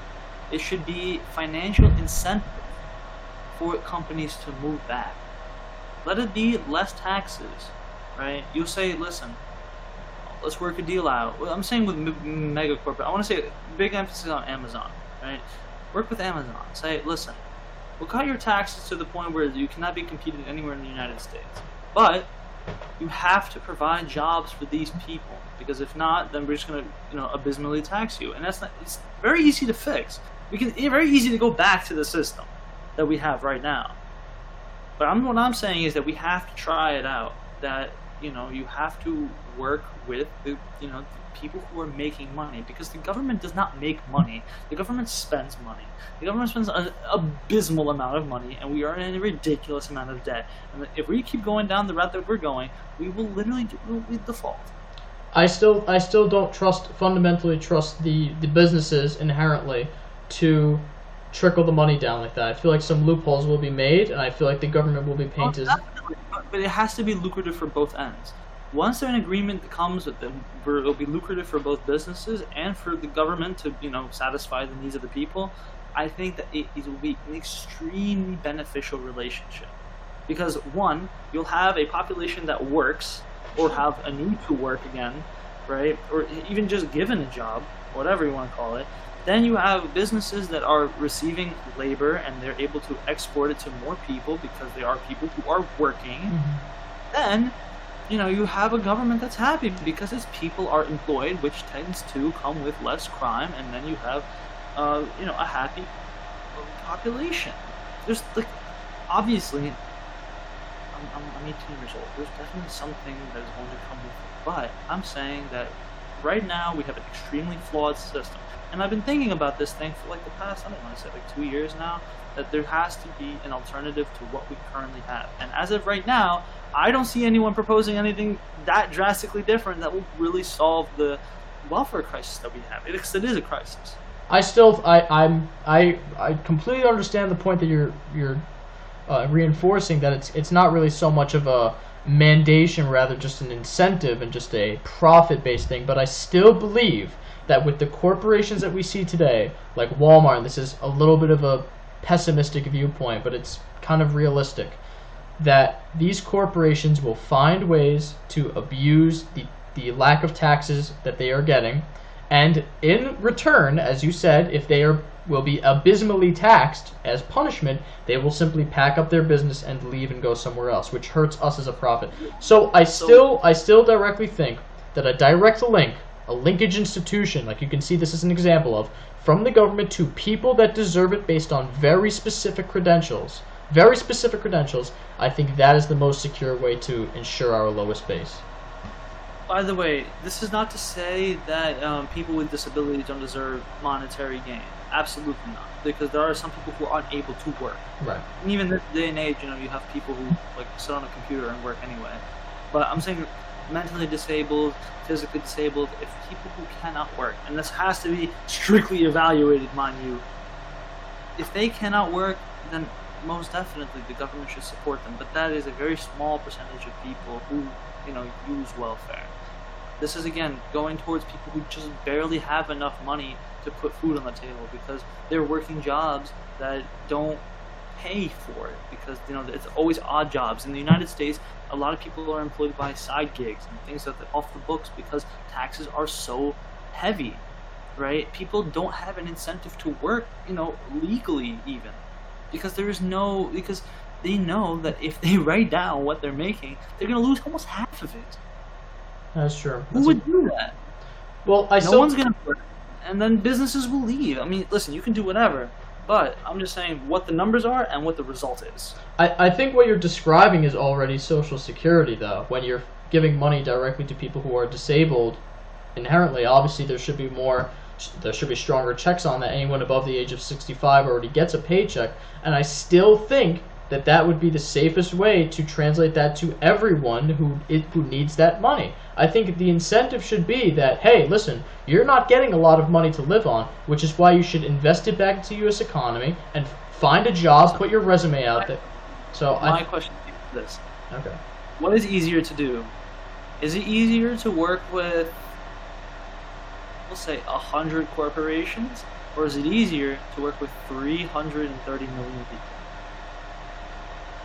It should be financial incentive for companies to move back. Let it be less taxes, right? You say, listen, let's work a deal out. Well, I'm saying with mega corporate. I want to say big emphasis on Amazon, right? Work with Amazon. Say, listen, we'll cut your taxes to the point where you cannot be competed anywhere in the United States, but you have to provide jobs for these people because if not, then we're just gonna, you know, abysmally tax you, and that's not. It's very easy to fix. We can. It's very easy to go back to the system that we have right now. But I'm what I'm saying is that we have to try it out. That you know you have to work with the you know the people who are making money because the government does not make money. The government spends money. The government spends an abysmal amount of money, and we are in a ridiculous amount of debt. And if we keep going down the route that we're going, we will literally we'll default. I still I still don't trust fundamentally trust the the businesses inherently to trickle the money down like that. I feel like some loopholes will be made, and I feel like the government will be painted. Well, but it has to be lucrative for both ends. Once an agreement comes with them, where it'll be lucrative for both businesses and for the government to, you know, satisfy the needs of the people, I think that it, it will be an extremely beneficial relationship. Because one, you'll have a population that works or have a need to work again, right? Or even just given a job, whatever you want to call it. Then you have businesses that are receiving labor and they're able to export it to more people because they are people who are working. Mm-hmm. Then, you know, you have a government that's happy because its people are employed, which tends to come with less crime, and then you have, uh, you know, a happy population. There's like, obviously, I'm, I'm, I'm 18 years old. There's definitely something that is going to come with it, but I'm saying that right now we have an extremely flawed system and I've been thinking about this thing for like the past, I don't want to say like two years now, that there has to be an alternative to what we currently have. And as of right now, I don't see anyone proposing anything that drastically different that will really solve the welfare crisis that we have. Because it is a crisis. I still, I, I'm, I, I completely understand the point that you're, you're uh, reinforcing that it's, it's not really so much of a mandation, rather just an incentive and just a profit-based thing. But I still believe that with the corporations that we see today, like Walmart, and this is a little bit of a pessimistic viewpoint, but it's kind of realistic, that these corporations will find ways to abuse the, the lack of taxes that they are getting. And in return, as you said, if they are will be abysmally taxed as punishment, they will simply pack up their business and leave and go somewhere else, which hurts us as a profit. So I still I still directly think that a direct link a linkage institution, like you can see this as an example of, from the government to people that deserve it based on very specific credentials, very specific credentials, I think that is the most secure way to ensure our lowest base. By the way, this is not to say that um, people with disabilities don't deserve monetary gain. Absolutely not, because there are some people who are unable to work. Right. And even this day and age, you know, you have people who like sit on a computer and work anyway. But I'm saying mentally disabled, physically disabled, if people who cannot work, and this has to be strictly evaluated, mind you, if they cannot work, then most definitely the government should support them. But that is a very small percentage of people who, you know, use welfare. This is again going towards people who just barely have enough money to put food on the table because they're working jobs that don't pay for it because you know it's always odd jobs in the United States. A lot of people are employed by side gigs and things that are off the books because taxes are so heavy, right? People don't have an incentive to work, you know, legally even because there is no because they know that if they write down what they're making, they're going to lose almost half of it. That's true. Who would do that? Well, I no still... one's going to work, and then businesses will leave. I mean, listen, you can do whatever, but I'm just saying what the numbers are and what the result is. I, I think what you're describing is already social security, though. When you're giving money directly to people who are disabled, inherently, obviously, there should be more. There should be stronger checks on that. Anyone above the age of 65 already gets a paycheck, and I still think that that would be the safest way to translate that to everyone who it, who needs that money. I think the incentive should be that hey, listen, you're not getting a lot of money to live on, which is why you should invest it back into the U.S. economy and find a job, put your resume out there. So my I, question is this: Okay. What is easier to do? Is it easier to work with, we'll say, a hundred corporations, or is it easier to work with 330 million people?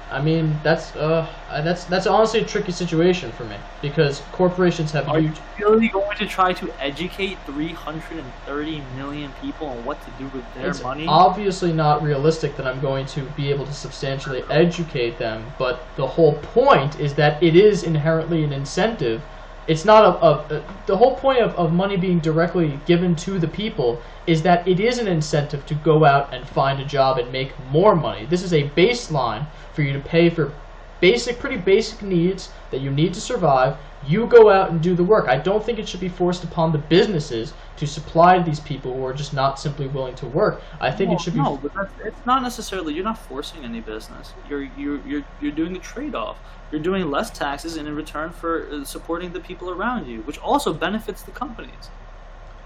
I mean, that's uh, that's that's honestly a tricky situation for me because corporations have Are huge. you really going to try to educate 330 million people on what to do with their It's money? obviously not realistic that I'm going to be able to substantially educate them, but the whole point is that it is inherently an incentive It's not a, a, a the whole point of, of money being directly given to the people is that it is an incentive to go out and find a job and make more money. This is a baseline for you to pay for basic, pretty basic needs that you need to survive. You go out and do the work. I don't think it should be forced upon the businesses to supply these people who are just not simply willing to work. I think Well, it should be. no, but that's, it's not necessarily. You're not forcing any business. You're you're you're you're doing a trade-off. You're doing less taxes and in return for uh, supporting the people around you, which also benefits the companies.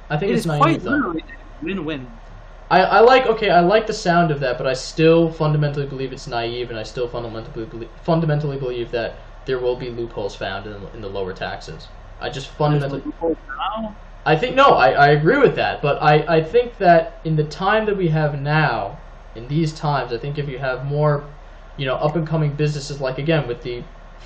I think It it's is quite literally win-win. I, I like okay, I like the sound of that, but I still fundamentally believe it's naive, and I still fundamentally believe, fundamentally believe that there will be loopholes found in, in the lower taxes. I just fundamentally. I think no, I, I agree with that, but I, I think that in the time that we have now, in these times, I think if you have more, you know, up and coming businesses like again with the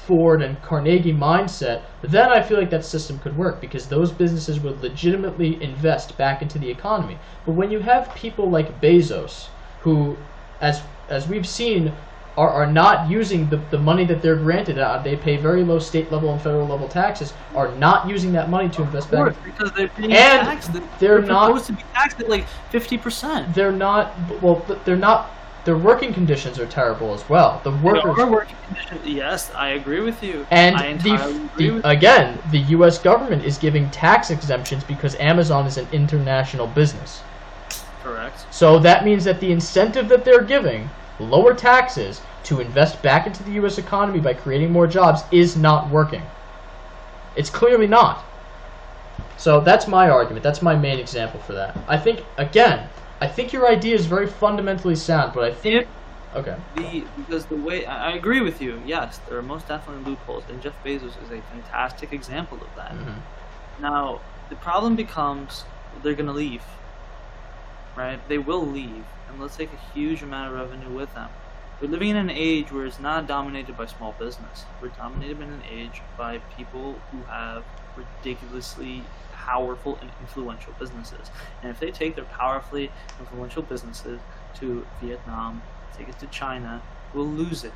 Ford and Carnegie mindset, then I feel like that system could work because those businesses would legitimately invest back into the economy. But when you have people like Bezos, who, as as we've seen, are, are not using the, the money that they're granted, uh, they pay very low state level and federal level taxes, are not using that money to invest of back because they're being And taxed. they're not- supposed to be taxed at like fifty percent. they're not well they're not their working conditions are terrible as well the workers are working conditions. Yes, I agree with you. and I the, the with again the US government is giving tax exemptions because Amazon is an international business correct. so that means that the incentive that they're giving lower taxes to invest back into the US economy by creating more jobs is not working it's clearly not so that's my argument that's my main example for that I think again I think your idea is very fundamentally sound but I think okay The because the way I I agree with you. Yes, there are most definitely loopholes, and Jeff Bezos is a fantastic example of that. Mhm. Now, the problem becomes they're going to leave. Right? They will leave, and let's take a huge amount of revenue with them. We're living in an age where it's not dominated by small business. We're dominated in an age by people who have ridiculously powerful and influential businesses. And if they take their powerfully influential businesses to Vietnam, take it to China, we'll lose it.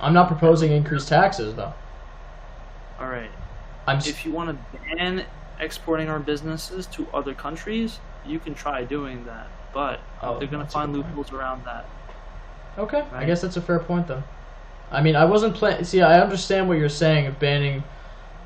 I'm not proposing increased taxes though. All right. I'm if you want to ban exporting our businesses to other countries, you can try doing that. But Oh, they're going to find point. loopholes around that. okay. I guess that's a fair point though. I mean, I wasn't plan. See, I understand what you're saying of banning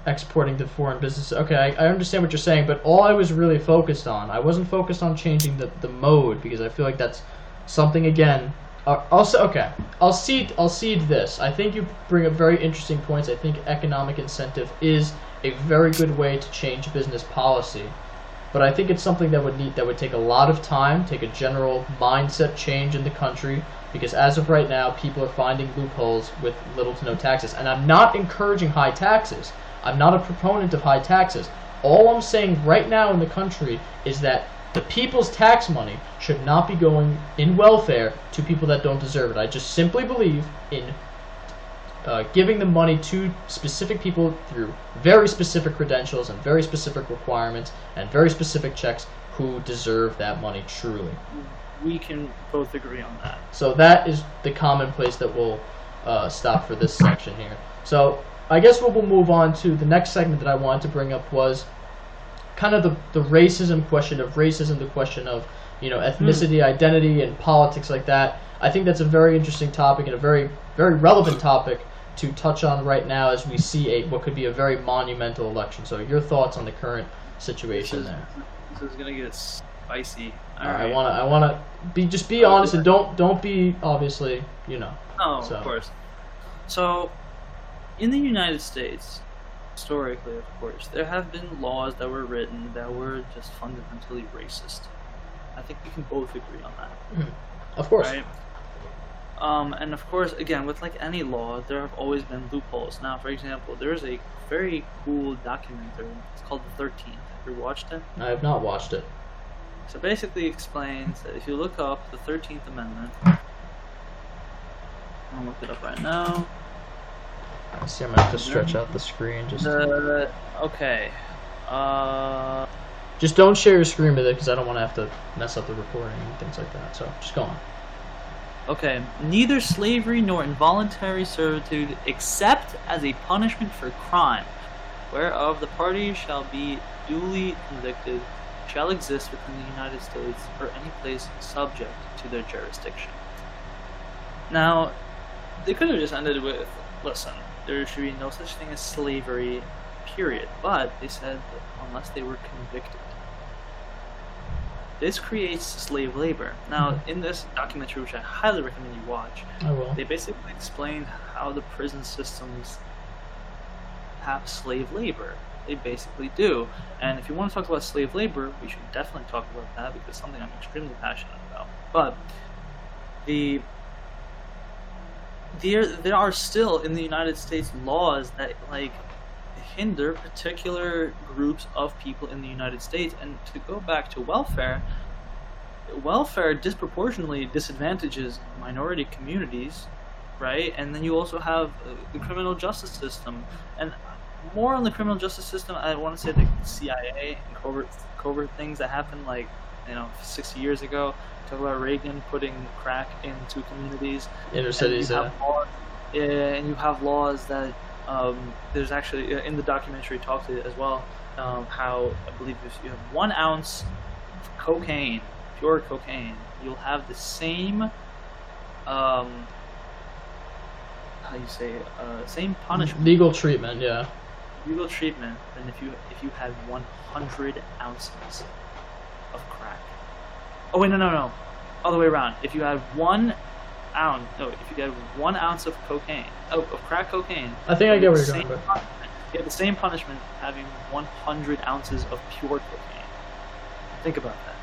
exporting to foreign businesses. Okay, I, I understand what you're saying, but all I was really focused on, I wasn't focused on changing the, the mode because I feel like that's something again. Uh, also, okay, I'll cede I'll cede this. I think you bring up very interesting points. I think economic incentive is a very good way to change business policy. but I think it's something that would need that would take a lot of time, take a general mindset change in the country, because as of right now, people are finding loopholes with little to no taxes. And I'm not encouraging high taxes. I'm not a proponent of high taxes. All I'm saying right now in the country is that the people's tax money should not be going in welfare to people that don't deserve it. I just simply believe in uh, giving the money to specific people through very specific credentials and very specific requirements and very specific checks who deserve that money truly. We can both agree on that. So that is the common place that we'll uh, stop for this section here. So I guess what we'll move on to the next segment that I wanted to bring up was kind of the, the racism question of racism, the question of you know hmm. ethnicity, identity, and politics like that. I think that's a very interesting topic and a very very relevant topic to touch on right now as we see a what could be a very monumental election. So your thoughts on the current situation This is, there? this is gonna get spicy. All right, I want to I want to be just be honest and don't don't be obviously you know. Oh, So- of course. So, in the United States, historically, of course, there have been laws that were written that were just fundamentally racist. I think we can both agree on that, Of course. right? Um, and of course, again, with like any law, there have always been loopholes. Now, for example, there is a very cool documentary. It's called The Thirteenth. Have you watched it? I have not watched it. So basically explains that if you look up the 13th Amendment, I'll look it up right now. I see. I'm gonna have to stretch out the screen. Just The, okay. Uh, just don't share your screen with it because I don't want to have to mess up the recording and things like that. So just go on. okay. Neither slavery nor involuntary servitude, except as a punishment for crime, whereof the party shall be duly convicted shall exist within the United States or any place subject to their jurisdiction. Now, they could have just ended with, listen, there should be no such thing as slavery, period. But they said that unless they were convicted. This creates slave labor. Now, in this documentary, which I highly recommend you watch, I will. they basically explain how the prison systems have slave labor. They basically do. And if you want to talk about slave labor, we should definitely talk about that because it's something I'm extremely passionate about. But the there there are still in the United States laws that like hinder particular groups of people in the United States. And to go back to welfare welfare disproportionately disadvantages minority communities right? And then you also have uh, the criminal justice system. And more on the criminal justice system I want to say the CIA and covert covert things that happened like you know 60 years ago talk about Reagan putting crack into communities Inner and cities, you yeah. have laws, yeah, and you have laws that um, there's actually in the documentary talked to it as well um, how I believe if you have one ounce of cocaine, pure cocaine, you'll have the same um, how you say it? uh, same punishment, Legal treatment, yeah. legal treatment than if you if you had 100 ounces of crack. Oh wait, no, no, no, all the way around. If you had one ounce, no, if you had one ounce of cocaine, oh, of crack cocaine. I think I get where you're going, punishment- You have the same punishment having 100 ounces of pure cocaine. Think about that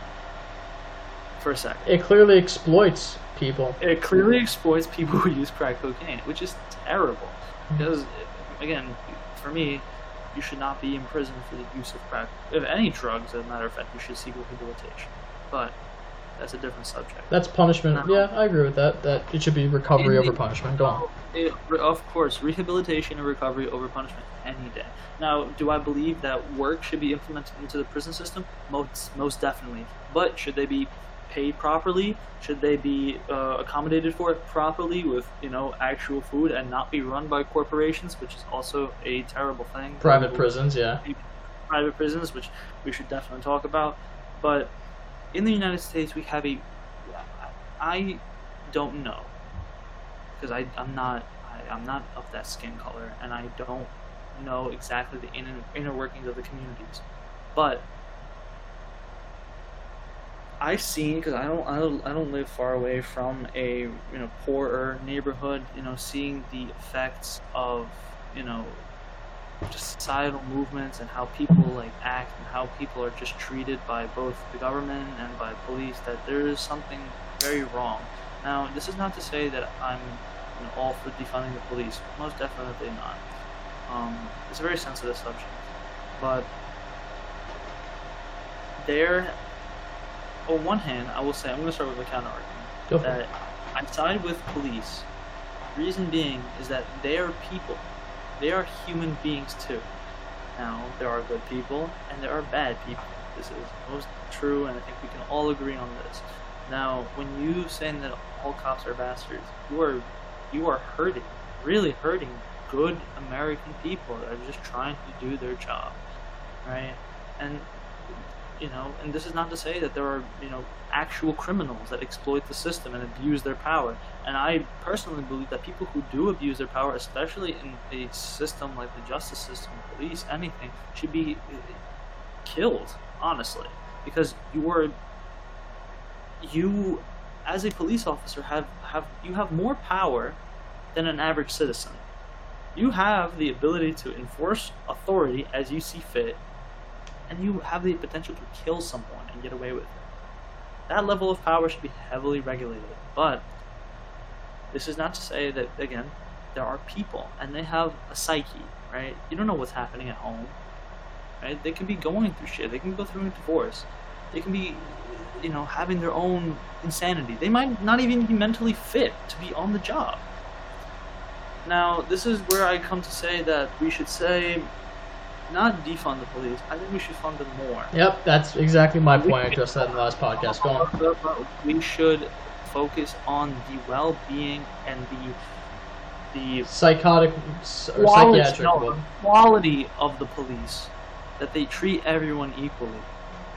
for a second. it clearly exploits people. It clearly exploits people who use crack cocaine, which is terrible. Hmm. Because, again, for me, you should not be in prison for the use of crack. Of any drugs, as a matter of fact, you should seek rehabilitation. But that's a different subject. That's punishment. Yeah, I agree with that. That it should be recovery In the- over punishment. Go on. It, of course, rehabilitation and recovery over punishment any day. Now, do I believe that work should be implemented into the prison system? Most, most definitely. But should they be paid properly? Should they be uh, accommodated for it properly with you know actual food and not be run by corporations, which is also a terrible thing. Private prisons, yeah. private prisons, which we should definitely talk about. But in the United States, we have a. I don't know because I I'm not I, I'm not of that skin color, and I don't know exactly the inner inner workings of the communities, but. I've seen because I don't, I don't I don't live far away from a you know poorer neighborhood. You know, seeing the effects of you know societal movements and how people like act and how people are just treated by both the government and by police that there is something very wrong. Now, this is not to say that I'm you know, all for defunding the police. Most definitely not. Um, it's a very sensitive subject, but there. On one hand, I will say I'm going to start with a counter argument that. I side with police. Reason being is that they are people. They are human beings too. Now, there are good people and there are bad people. This is most true, and I think we can all agree on this. Now, when you saying that all cops are bastards, you are you are hurting, really hurting good American people that are just trying to do their job, right? And you know, and this is not to say that there are, you know, actual criminals that exploit the system and abuse their power. And I personally believe that people who do abuse their power, especially in a system like the justice system, police, anything, should be uh, killed, honestly. Because you are you as a police officer have, have you have more power than an average citizen. You have the ability to enforce authority as you see fit and you have the potential to kill someone and get away with it. That level of power should be heavily regulated. But this is not to say that again, there are people and they have a psyche, right? You don't know what's happening at home. Right? They can be going through shit. They can go through a divorce. They can be you know, having their own insanity. They might not even be mentally fit to be on the job. Now, this is where I come to say that we should say not defund the police. I think we should fund them more. Yep, that's exactly my point. I just said in the last podcast. Go on. We should focus on the well-being and the the Psychotic or quality, psychiatric no, quality of the police, that they treat everyone equally,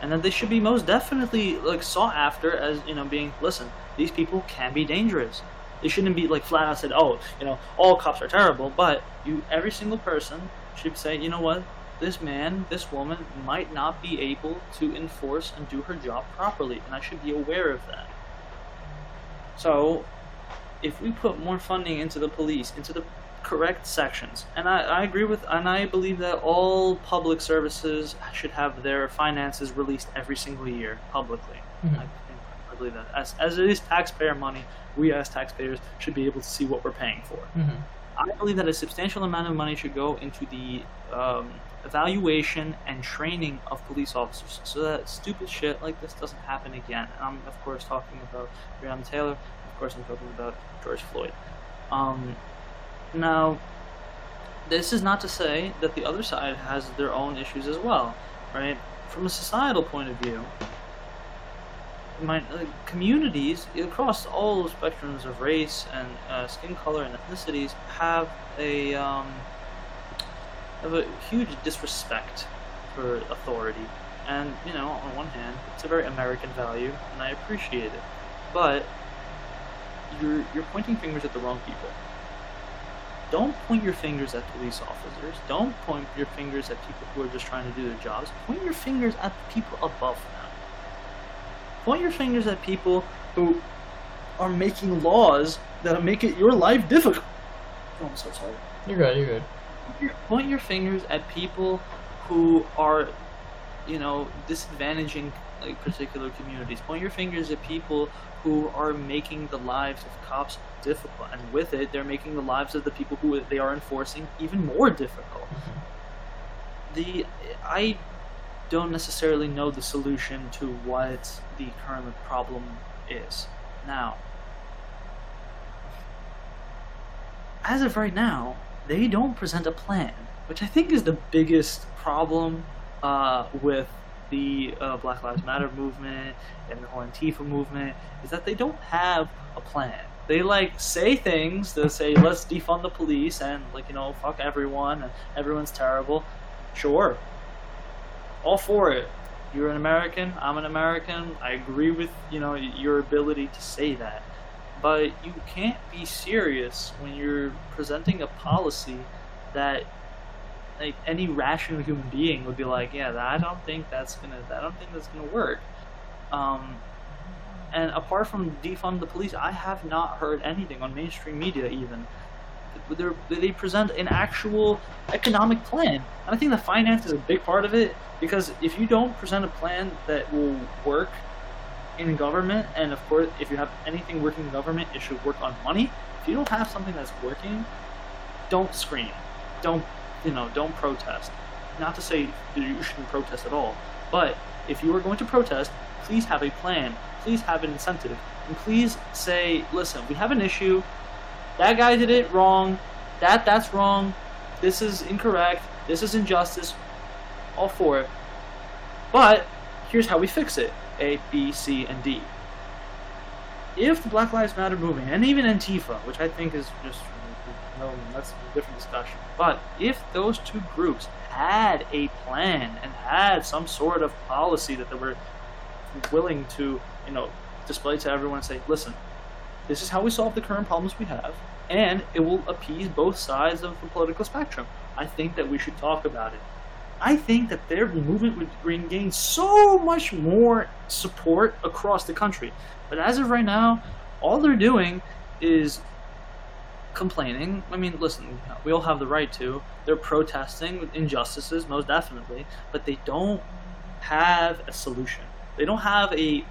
and that they should be most definitely like sought after as you know being listen. These people can be dangerous. They shouldn't be like flat out said, oh, you know, all cops are terrible. But you, every single person should say, you know what, this man, this woman might not be able to enforce and do her job properly, and I should be aware of that. So, if we put more funding into the police, into the correct sections, and I, I agree with, and I believe that all public services should have their finances released every single year publicly. Mhm. I, I believe that. As, as it is taxpayer money, we as taxpayers should be able to see what we're paying for. Mhm. I believe that a substantial amount of money should go into the um, evaluation and training of police officers so that stupid shit like this doesn't happen again. And I'm, of course, talking about Breonna Taylor. Of course, I'm talking about George Floyd. Um, now, this is not to say that the other side has their own issues as well, right? From a societal point of view, my, uh, communities across all spectrums of race and uh, skin color and ethnicities have a um, have a huge disrespect for authority. And you know, on one hand, it's a very American value, and I appreciate it. But you're you're pointing fingers at the wrong people. Don't point your fingers at police officers. Don't point your fingers at people who are just trying to do their jobs. Point your fingers at the people above them. Point your fingers at people who are making laws that make it your life difficult. Oh, I'm so sorry. You're good. You're good. Point your fingers at people who are, you know, disadvantaging like particular communities. Point your fingers at people who are making the lives of cops difficult, and with it, they're making the lives of the people who they are enforcing even more difficult. Mm-hmm. The I don't necessarily know the solution to what the current problem is. Now, as of right now, they don't present a plan, which I think is the biggest problem uh, with the uh, Black Lives Matter movement and the whole Antifa movement is that they don't have a plan. They like say things They say let's defund the police and like you know fuck everyone and everyone's terrible. Sure, all for it. You're an American. I'm an American. I agree with you know your ability to say that, but you can't be serious when you're presenting a policy that like any rational human being would be like, yeah, I don't think that's gonna, I don't think that's gonna work. Um, and apart from defund the police, I have not heard anything on mainstream media even. They're, they present an actual economic plan, and I think the finance is a big part of it because if you don't present a plan that will work in government, and of course, if you have anything working in government, it should work on money. If you don't have something that's working, don't scream, don't you know, don't protest. Not to say you shouldn't protest at all, but if you are going to protest, please have a plan, please have an incentive, and please say, listen, we have an issue. That guy did it wrong. That that's wrong. This is incorrect. This is injustice. All for it. But here's how we fix it: A, B, C, and D. If the Black Lives Matter movement and even Antifa, which I think is just no, that's a different discussion. But if those two groups had a plan and had some sort of policy that they were willing to, you know, display to everyone and say, listen, this is how we solve the current problems we have, and it will appease both sides of the political spectrum. I think that we should talk about it. I think that their movement would gain so much more support across the country. But as of right now, all they're doing is complaining. I mean, listen, we all have the right to. They're protesting injustices, most definitely, but they don't have a solution. They don't have a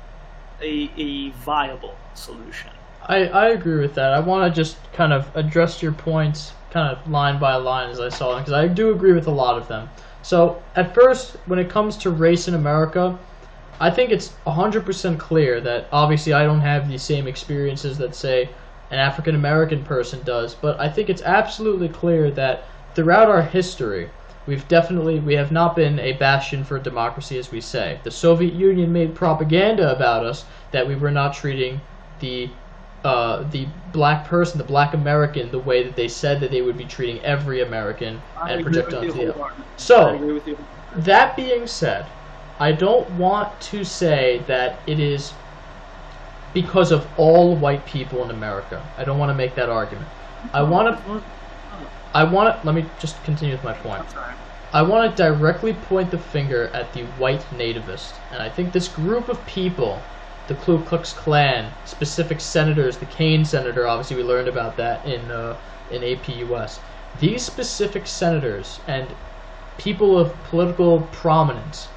a, a viable solution. I, I agree with that. I want to just kind of address your points kind of line by line as I saw them because I do agree with a lot of them. So, at first, when it comes to race in America, I think it's 100% clear that obviously I don't have the same experiences that, say, an African American person does, but I think it's absolutely clear that throughout our history, we've definitely we have not been a bastion for democracy as we say. The Soviet Union made propaganda about us that we were not treating the uh, the black person, the black American, the way that they said that they would be treating every American I and project onto the. So, agree with you. that being said, I don't want to say that it is because of all white people in America. I don't want to make that argument. I want to. I want to. Let me just continue with my point. I want to directly point the finger at the white nativist, and I think this group of people, the Ku Klux Klan, specific senators, the Kane senator, obviously we learned about that in uh, in APUS. These specific senators and people of political prominence,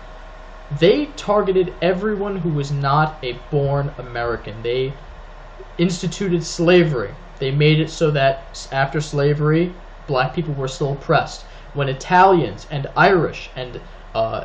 they targeted everyone who was not a born American. They instituted slavery. They made it so that after slavery, black people were still oppressed. When Italians and Irish and uh,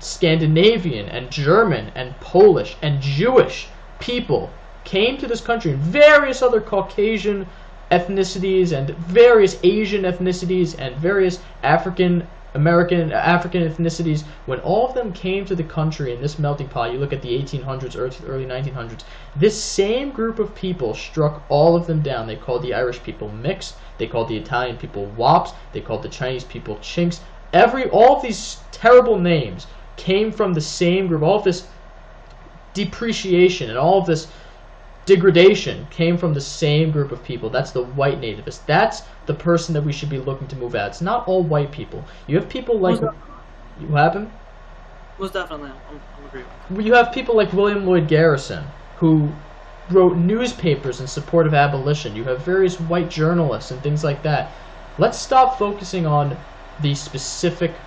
Scandinavian and German and Polish and Jewish people came to this country and various other Caucasian ethnicities and various Asian ethnicities and various African American African ethnicities, when all of them came to the country in this melting pot, you look at the 1800s, early, early 1900s, this same group of people struck all of them down. They called the Irish people mixed. They called the Italian people wops. They called the Chinese people chinks. Every all of these terrible names came from the same group. All of this depreciation and all of this degradation came from the same group of people. That's the white nativist. That's the person that we should be looking to move out. It's not all white people. You have people like you happened? Most definitely, I'm, I'm agreeing. You have people like William Lloyd Garrison who wrote newspapers in support of abolition. You have various white journalists and things like that. Let's stop focusing on the specific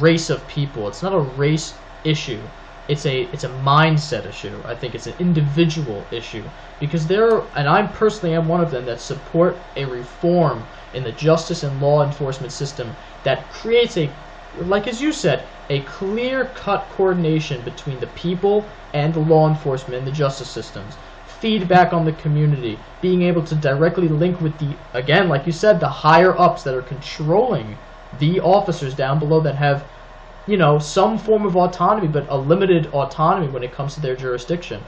race of people. It's not a race issue. It's a it's a mindset issue. I think it's an individual issue because there are, and I personally am one of them that support a reform in the justice and law enforcement system that creates a like as you said, a clear-cut coordination between the people and the law enforcement and the justice systems. Feedback on the community, being able to directly link with the again, like you said, the higher ups that are controlling the officers down below that have, you know, some form of autonomy, but a limited autonomy when it comes to their jurisdiction.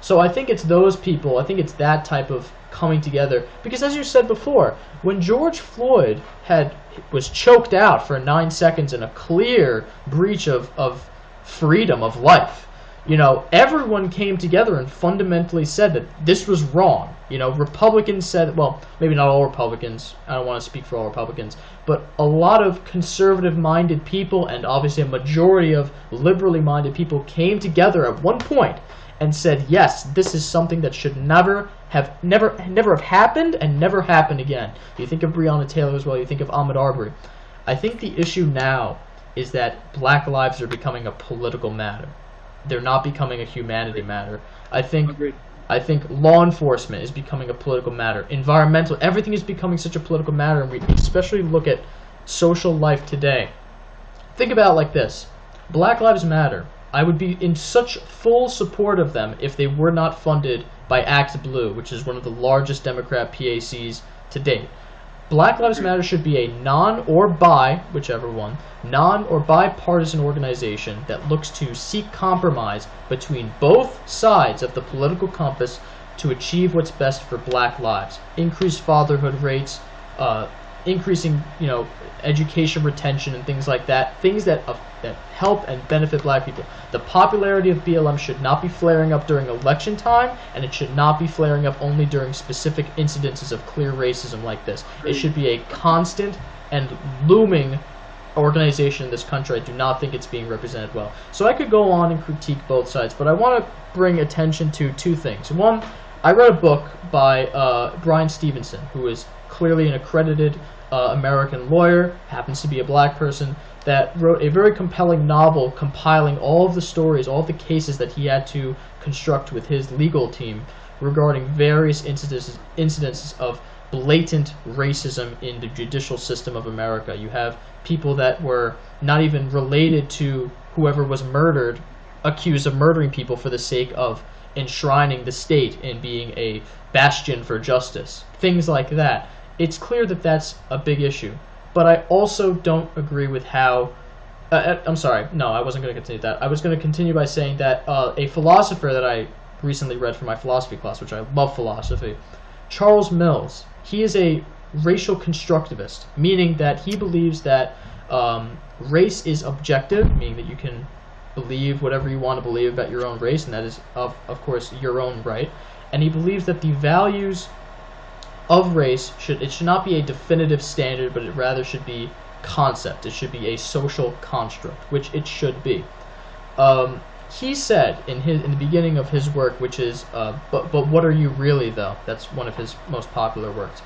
So I think it's those people. I think it's that type of coming together. Because as you said before, when George Floyd had was choked out for nine seconds in a clear breach of, of freedom of life, you know, everyone came together and fundamentally said that this was wrong. You know, Republicans said, well, maybe not all Republicans. I don't want to speak for all Republicans, but a lot of conservative-minded people and obviously a majority of liberally-minded people came together at one point and said, yes, this is something that should never have never never have happened and never happen again. You think of Breonna Taylor as well. You think of Ahmaud Arbery. I think the issue now is that Black lives are becoming a political matter. They're not becoming a humanity matter. I think Agreed. I think law enforcement is becoming a political matter. Environmental, everything is becoming such a political matter, and we especially look at social life today. Think about it like this: Black Lives Matter. I would be in such full support of them if they were not funded by ActBlue, which is one of the largest Democrat PACs to date. Black Lives Matter should be a non or bi, whichever one, non or bipartisan organization that looks to seek compromise between both sides of the political compass to achieve what's best for black lives. Increased fatherhood rates, uh, increasing, you know, education retention and things like that. Things that uh, that help and benefit black people. The popularity of BLM should not be flaring up during election time, and it should not be flaring up only during specific incidences of clear racism like this. It should be a constant and looming organization in this country. I do not think it's being represented well. So I could go on and critique both sides, but I want to bring attention to two things. One, I read a book by uh, Bryan Stevenson, who is clearly an accredited uh, American lawyer, happens to be a black person, that wrote a very compelling novel compiling all of the stories, all of the cases that he had to construct with his legal team regarding various incidences, incidences of blatant racism in the judicial system of America. You have people that were not even related to whoever was murdered, accused of murdering people for the sake of enshrining the state in being a bastion for justice. Things like that. It's clear that that's a big issue. But I also don't agree with how. Uh, uh, I'm sorry. No, I wasn't going to continue that. I was going to continue by saying that uh, a philosopher that I recently read for my philosophy class, which I love philosophy. Charles Mills, he is a racial constructivist, meaning that he believes that um, race is objective, meaning that you can believe whatever you want to believe about your own race, and that is, of, of course, your own right. And he believes that the values of race should it should not be a definitive standard, but it rather should be concept. It should be a social construct, which it should be. Um, he said in his in the beginning of his work, which is uh, but but what are you really though? That's one of his most popular works.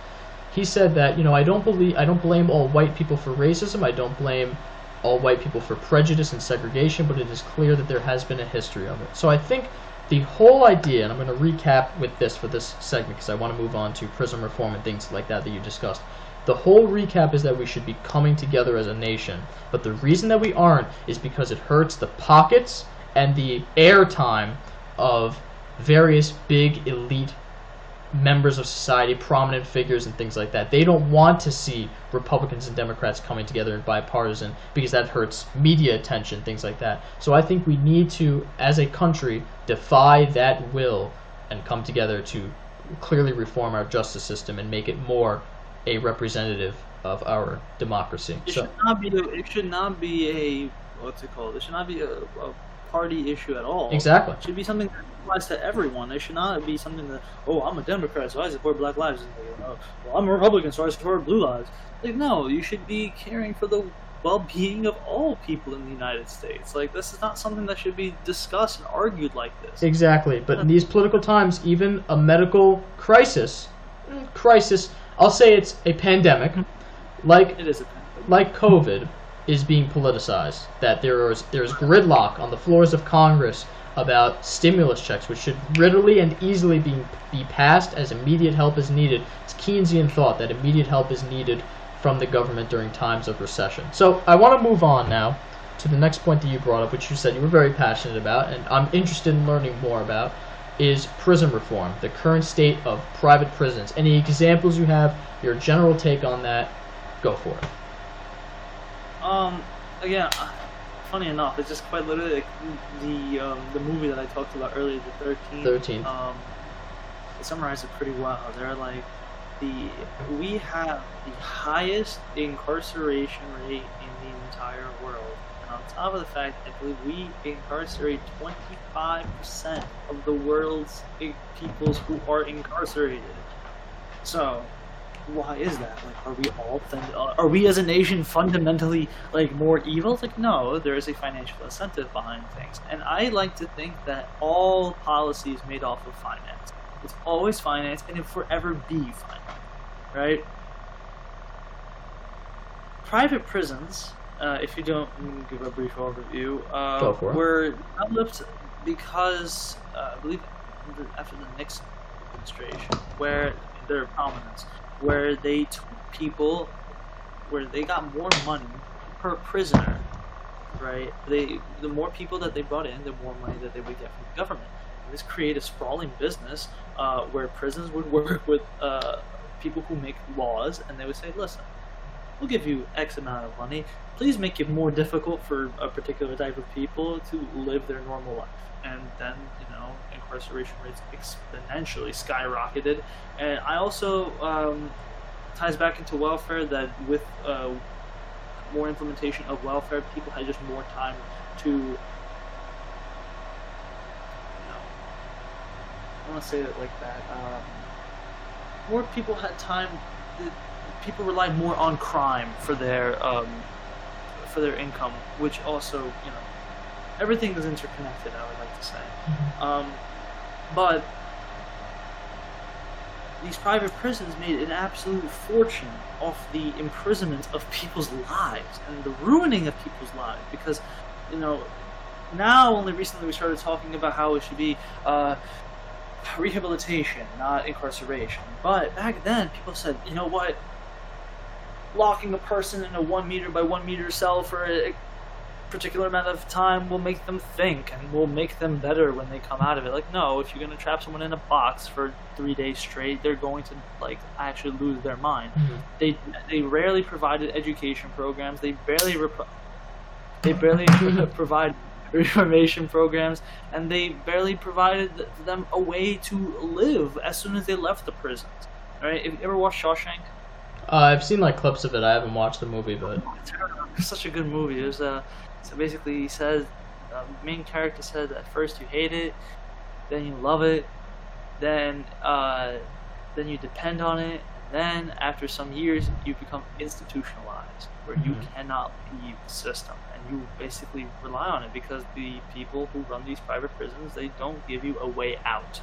He said that you know I don't believe I don't blame all white people for racism. I don't blame all white people for prejudice and segregation, but it is clear that there has been a history of it. So I think the whole idea, and I'm going to recap with this for this segment because I want to move on to prison reform and things like that that you discussed. The whole recap is that we should be coming together as a nation, but the reason that we aren't is because it hurts the pockets and the airtime of various big elite members of society, prominent figures, and things like that. They don't want to see Republicans and Democrats coming together and bipartisan because that hurts media attention, things like that. So I think we need to, as a country, defy that will and come together to clearly reform our justice system and make it more a representative of our democracy. It so, should not be. It should not be a what's it called? It should not be a, a party issue at all. Exactly. It should be something that applies to everyone. It should not be something that oh I'm a Democrat so I support Black lives. Oh, well, I'm a Republican so I support Blue lives. Like no, you should be caring for the well-being of all people in the United States. Like this is not something that should be discussed and argued like this. Exactly. But in these political times, even a medical crisis, crisis, I'll say it's a pandemic, like It is a like COVID, is being politicized. That there is there is gridlock on the floors of Congress about stimulus checks, which should readily and easily be be passed as immediate help is needed. It's Keynesian thought that immediate help is needed from the government during times of recession. So I want to move on now to the next point that you brought up, which you said you were very passionate about, and I'm interested in learning more about, is prison reform, the current state of private prisons. Any examples you have, your general take on that, go for it. Um, again, uh, funny enough, it's just quite literally like the um, the movie that I talked about earlier, the Thirteenth. 13th. Um, it summarized it pretty well. They're like the we have the highest incarceration rate in the entire world, and on top of the fact, I believe we incarcerate twenty five percent of the world's peoples who are incarcerated. So why is that? Like, are we all uh, are we as a nation fundamentally like more evil? It's like, no, there is a financial incentive behind things, and I like to think that all policy is made off of finance. It's always finance, and it forever be finance, right? Private prisons, uh, if you don't give a brief overview, uh, Go for it. were developed because uh, I believe after the Nixon administration, where their prominence, where they took people, where they got more money per prisoner, right? They the more people that they brought in, the more money that they would get from the government. This created a sprawling business uh, where prisons would work with uh, people who make laws, and they would say, "Listen, we'll give you X amount of money. Please make it more difficult for a particular type of people to live their normal life." And then, you know, incarceration rates exponentially skyrocketed. And I also um, ties back into welfare that with uh, more implementation of welfare, people had just more time to. You know, I want to say it like that. Um, more people had time. People relied more on crime for their um, for their income, which also, you know, everything is interconnected. I would like to say. Um, but these private prisons made an absolute fortune off the imprisonment of people's lives and the ruining of people's lives because, you know, now only recently we started talking about how it should be uh, rehabilitation, not incarceration. But back then, people said, you know what? Locking a person in a one meter by one meter cell for a particular amount of time will make them think and will make them better when they come out of it. Like, no, if you're gonna trap someone in a box for three days straight, they're going to like actually lose their mind. Mhm. They they rarely provided education programs. They barely repro- they barely provide reformation programs, and they barely provided them a way to live as soon as they left the prisons. Right? Have you ever watched Shawshank? Uh, I've seen like clips of it. I haven't watched the movie, but It's such a good movie. There's a so basically he says the main character says at first you hate it, then you love it, then uh, then you depend on it, and then after some years you become institutionalized, where you Mhm. cannot leave the system, and you basically rely on it because the people who run these private prisons they don't give you a way out.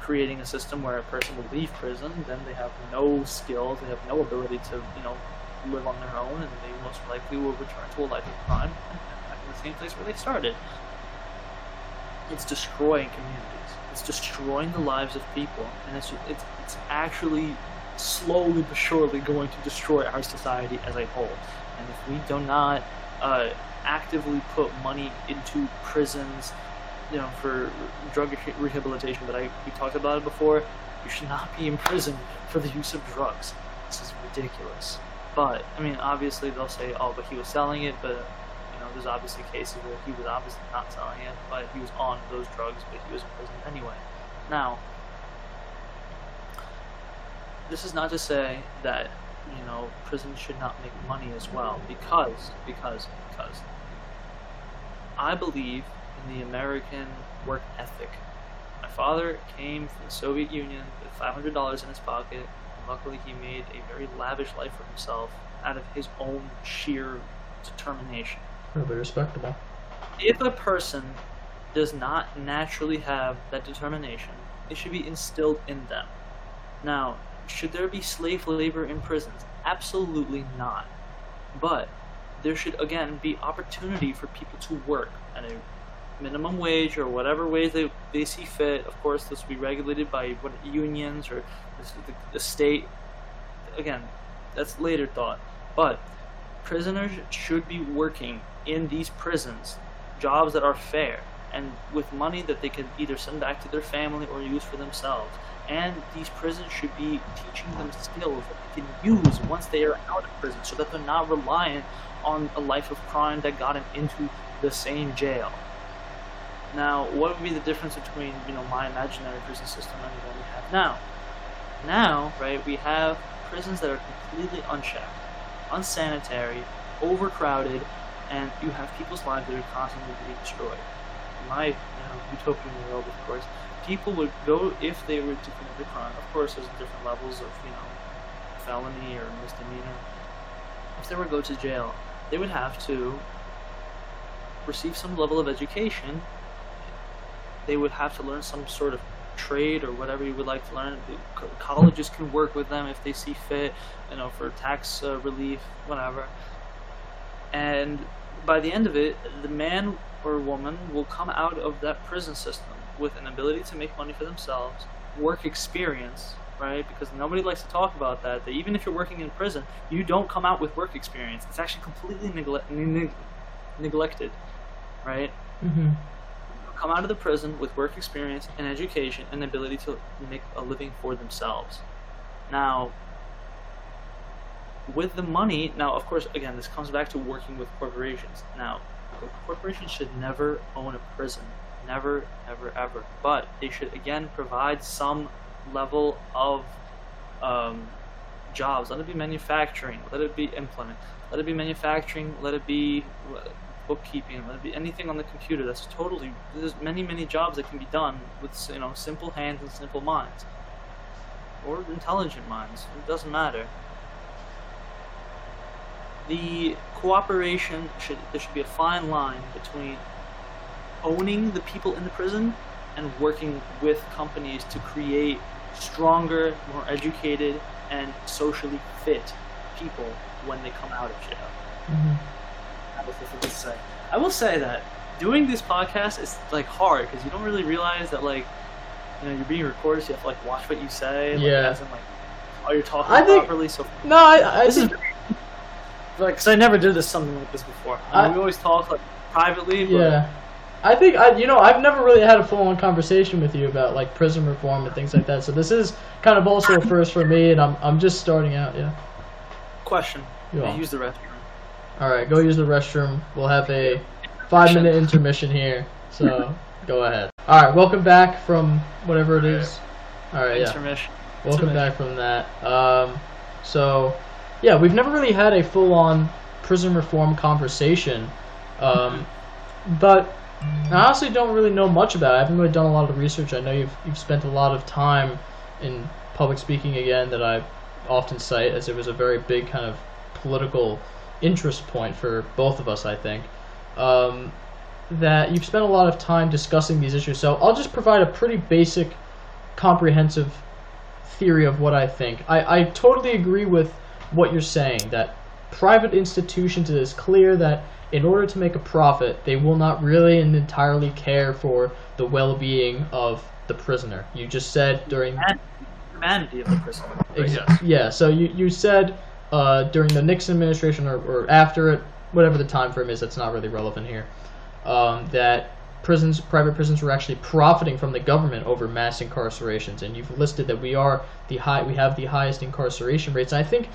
Creating a system where a person will leave prison, then they have no skills, they have no ability to, you know, live on their own, and they most likely will return to a life of crime and back in the same place where they started. It's destroying communities. It's destroying the lives of people, and it's it's it's actually slowly but surely going to destroy our society as a whole. And if we do not uh, actively put money into prisons, you know, for drug rehabilitation, but I we talked about it before. You should not be in prison for the use of drugs. This is ridiculous. But I mean, obviously they'll say, "Oh, but he was selling it." But you know, there's obviously cases where he was obviously not selling it, but he was on those drugs, but he was in prison anyway. Now, this is not to say that you know prison should not make money as well, because because because I believe in the American work ethic. My father came from the Soviet Union with $500 in his pocket. Luckily, he made a very lavish life for himself out of his own sheer determination. Oh, really respectable. If a person does not naturally have that determination, it should be instilled in them. Now, should there be slave labor in prisons? Absolutely not. But there should again be opportunity for people to work at a minimum wage or whatever ways they, they see fit. Of course, this will be regulated by what unions or the, the state. Again, that's later thought. But prisoners should be working in these prisons, jobs that are fair and with money that they can either send back to their family or use for themselves. And these prisons should be teaching them skills that they can use once they are out of prison so that they're not reliant on a life of crime that got them into the same jail. Now, what would be the difference between, you know, my imaginary prison system and one we have now? Now, right, we have prisons that are completely unchecked, unsanitary, overcrowded, and you have people's lives that are constantly being destroyed. In my you know, utopian world, of course, people would go if they were to commit a crime. Of course, there's different levels of you know felony or misdemeanor. If they were to go to jail, they would have to receive some level of education. They would have to learn some sort of trade or whatever you would like to learn. Colleges can work with them if they see fit, you know, for tax uh, relief, whatever. And by the end of it, the man or woman will come out of that prison system with an ability to make money for themselves, work experience, right? Because nobody likes to talk about that. That even if you're working in prison, you don't come out with work experience. It's actually completely negle- neglected, right? Mm-hmm. Come out of the prison with work experience and education and the ability to make a living for themselves. Now, with the money, now of course, again, this comes back to working with corporations. Now, corporations should never own a prison, never, ever, ever. But they should again provide some level of um, jobs. Let it be manufacturing. Let it be implement. Let it be manufacturing. Let it be bookkeeping. Let it be anything on the computer. That's totally. There's many, many jobs that can be done with you know simple hands and simple minds, or intelligent minds. It doesn't matter. The cooperation should there should be a fine line between owning the people in the prison and working with companies to create stronger, more educated, and socially fit people when they come out of jail. Mm-hmm. That was thing to say. I will say that doing this podcast is like hard because you don't really realize that like you know you're being recorded, so you have to like watch what you say. Like, Yeah. As in, like, oh, you're talking I think- properly. So No, I, I this is like because I never did this something like this before. I mean, I- we always talk like privately. But yeah. I think I, you know, I've never really had a full-on conversation with you about like prison reform and things like that. So this is kind of also a first for me, and I'm I'm just starting out. Yeah. Question. I use the restroom. All right, go use the restroom. We'll have a five minute intermission here. So go ahead. All right, welcome back from whatever it is. All right, yeah. Intermission. Welcome back from that. Um, so, yeah, we've never really had a full on prison reform conversation. Um, but I honestly don't really know much about it. I haven't really done a lot of research. I know you've, you've spent a lot of time in public speaking again that I often cite as it was a very big kind of political interest point for both of us, I think. Um, that you've spent a lot of time discussing these issues. So I'll just provide a pretty basic, comprehensive theory of what I think. I, I totally agree with what you're saying that private institutions, it is clear that in order to make a profit, they will not really and entirely care for the well being of the prisoner. You just said during. Humanity of the prison. Ex- Yes. Yeah, so you, you said uh, during the Nixon administration or, or after it, whatever the time frame is, that's not really relevant here, um, that prisons, private prisons were actually profiting from the government over mass incarcerations. And you've listed that we are the high, we have the highest incarceration rates. And I think,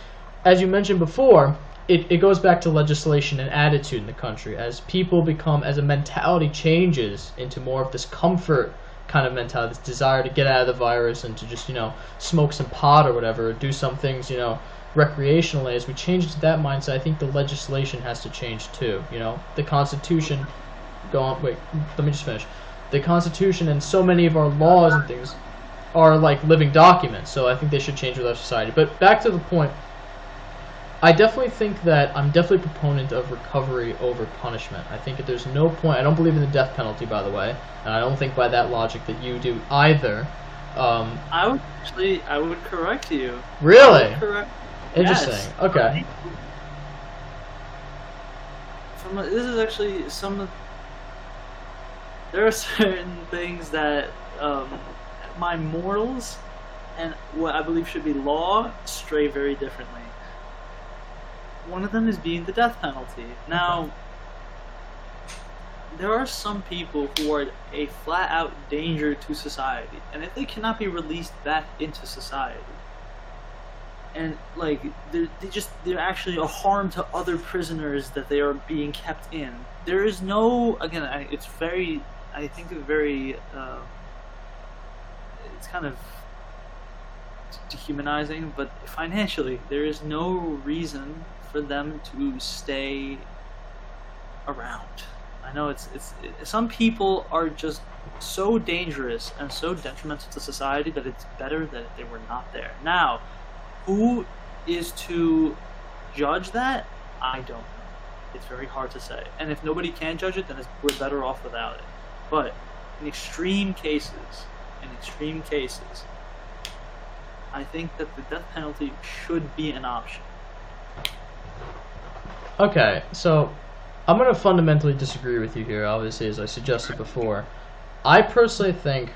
as you mentioned before, it, it goes back to legislation and attitude in the country. As people become, as a mentality changes into more of this comfort kind of mentality, this desire to get out of the virus and to just, you know, smoke some pot or whatever, or do some things, you know, recreationally, as we change to that mindset, I think the legislation has to change too. You know, the Constitution. Go on. Wait. Let me just finish. The Constitution and so many of our laws and things are like living documents. So I think they should change with our society. But back to the point. I definitely think that I'm definitely a proponent of recovery over punishment. I think that there's no point. I don't believe in the death penalty, by the way, and I don't think by that logic that you do either. Um, I would actually, I would correct you. really Correct. Interesting. Yes. Okay. From a- this is actually some. of- There are certain things that um, my morals and what I believe should be law stray very differently. One of them is being the death penalty. Now, there are some people who are a flat out danger to society, and if they cannot be released back into society, and like they're, they just they're actually a harm to other prisoners that they are being kept in. There is no again. I, it's very. I think it's very. Uh, it's kind of dehumanizing, but financially, there is no reason for them to stay around. I know it's it's it, some people are just so dangerous and so detrimental to society that it's better that they were not there. Now, who is to judge that? I don't know. It's very hard to say. And if nobody can judge it, then we're better off without it. But in extreme cases, in extreme cases, I think that the death penalty should be an option. Okay, so I'm going to fundamentally disagree with you here, obviously, as I suggested before. I personally think,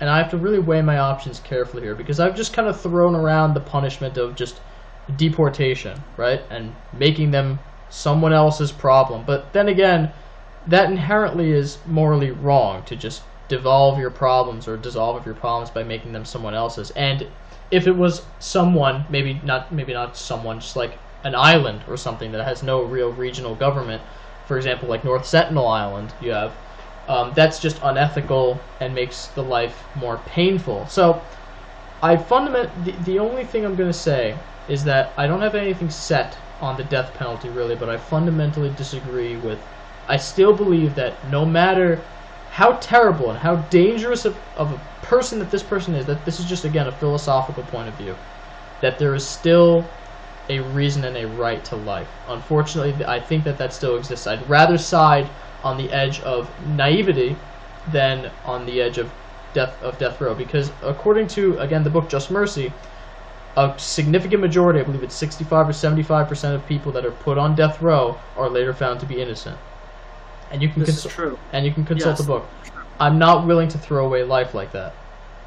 and I have to really weigh my options carefully here, because I've just kind of thrown around the punishment of just deportation, right? And making them someone else's problem. But then again, that inherently is morally wrong to just devolve your problems or dissolve your problems by making them someone else's. And if it was someone, maybe not, maybe not someone, just like an island or something that has no real regional government, for example, like North Sentinel Island, you have, um, that's just unethical and makes the life more painful. So, I fundament the, the only thing I'm going to say is that I don't have anything set on the death penalty really, but I fundamentally disagree with. I still believe that no matter how terrible and how dangerous of, of a person that this person is, that this is just again a philosophical point of view, that there is still a reason and a right to life. Unfortunately, I think that that still exists. I'd rather side on the edge of naivety than on the edge of death of death row because according to again the book Just Mercy, a significant majority, I believe it's 65 or 75 percent of people that are put on death row are later found to be innocent. And you can This consult is true. and you can consult Yes. the book. I'm not willing to throw away life like that.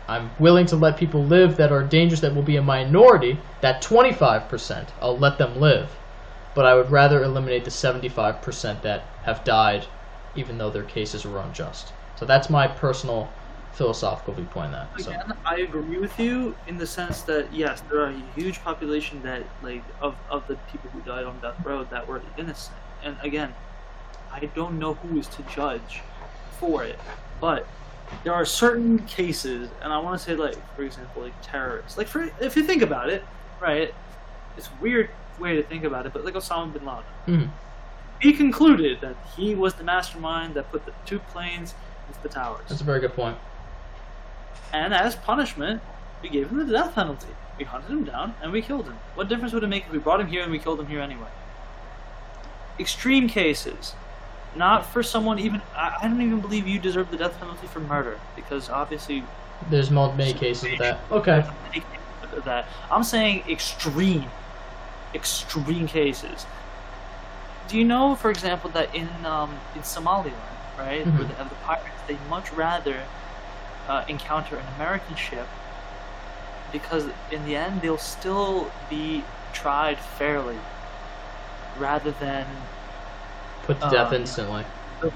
I'm willing to let people live that are dangerous that will be a minority, that 25%, I'll let them live. But I would rather eliminate the 75% that have died even though their cases were unjust. So that's my personal philosophical viewpoint on that. So Again, I agree with you in the sense that yes, there are a huge population that like of of the people who died on death row that were innocent. And again, I don't know who is to judge for it, but there are certain cases, and I want to say like, for example, like terrorists. Like, for if you think about it, right? It's a weird way to think about it, but like Osama bin Laden, Mhm. He concluded that he was the mastermind that put the two planes into the towers. That's a very good point. And as punishment, we gave him the death penalty. We hunted him down and we killed him. What difference would it make if we brought him here and we killed him here anyway? Extreme cases. Not for someone even. I, I don't even believe you deserve the death penalty for murder because obviously. There's many cases of that. Okay. That I'm saying extreme, extreme cases. Do you know, for example, that in um, in Somaliland, right, where Mhm. they have the pirates, they much rather uh, encounter an American ship because in the end they'll still be tried fairly, rather than Put to death Um, instantly.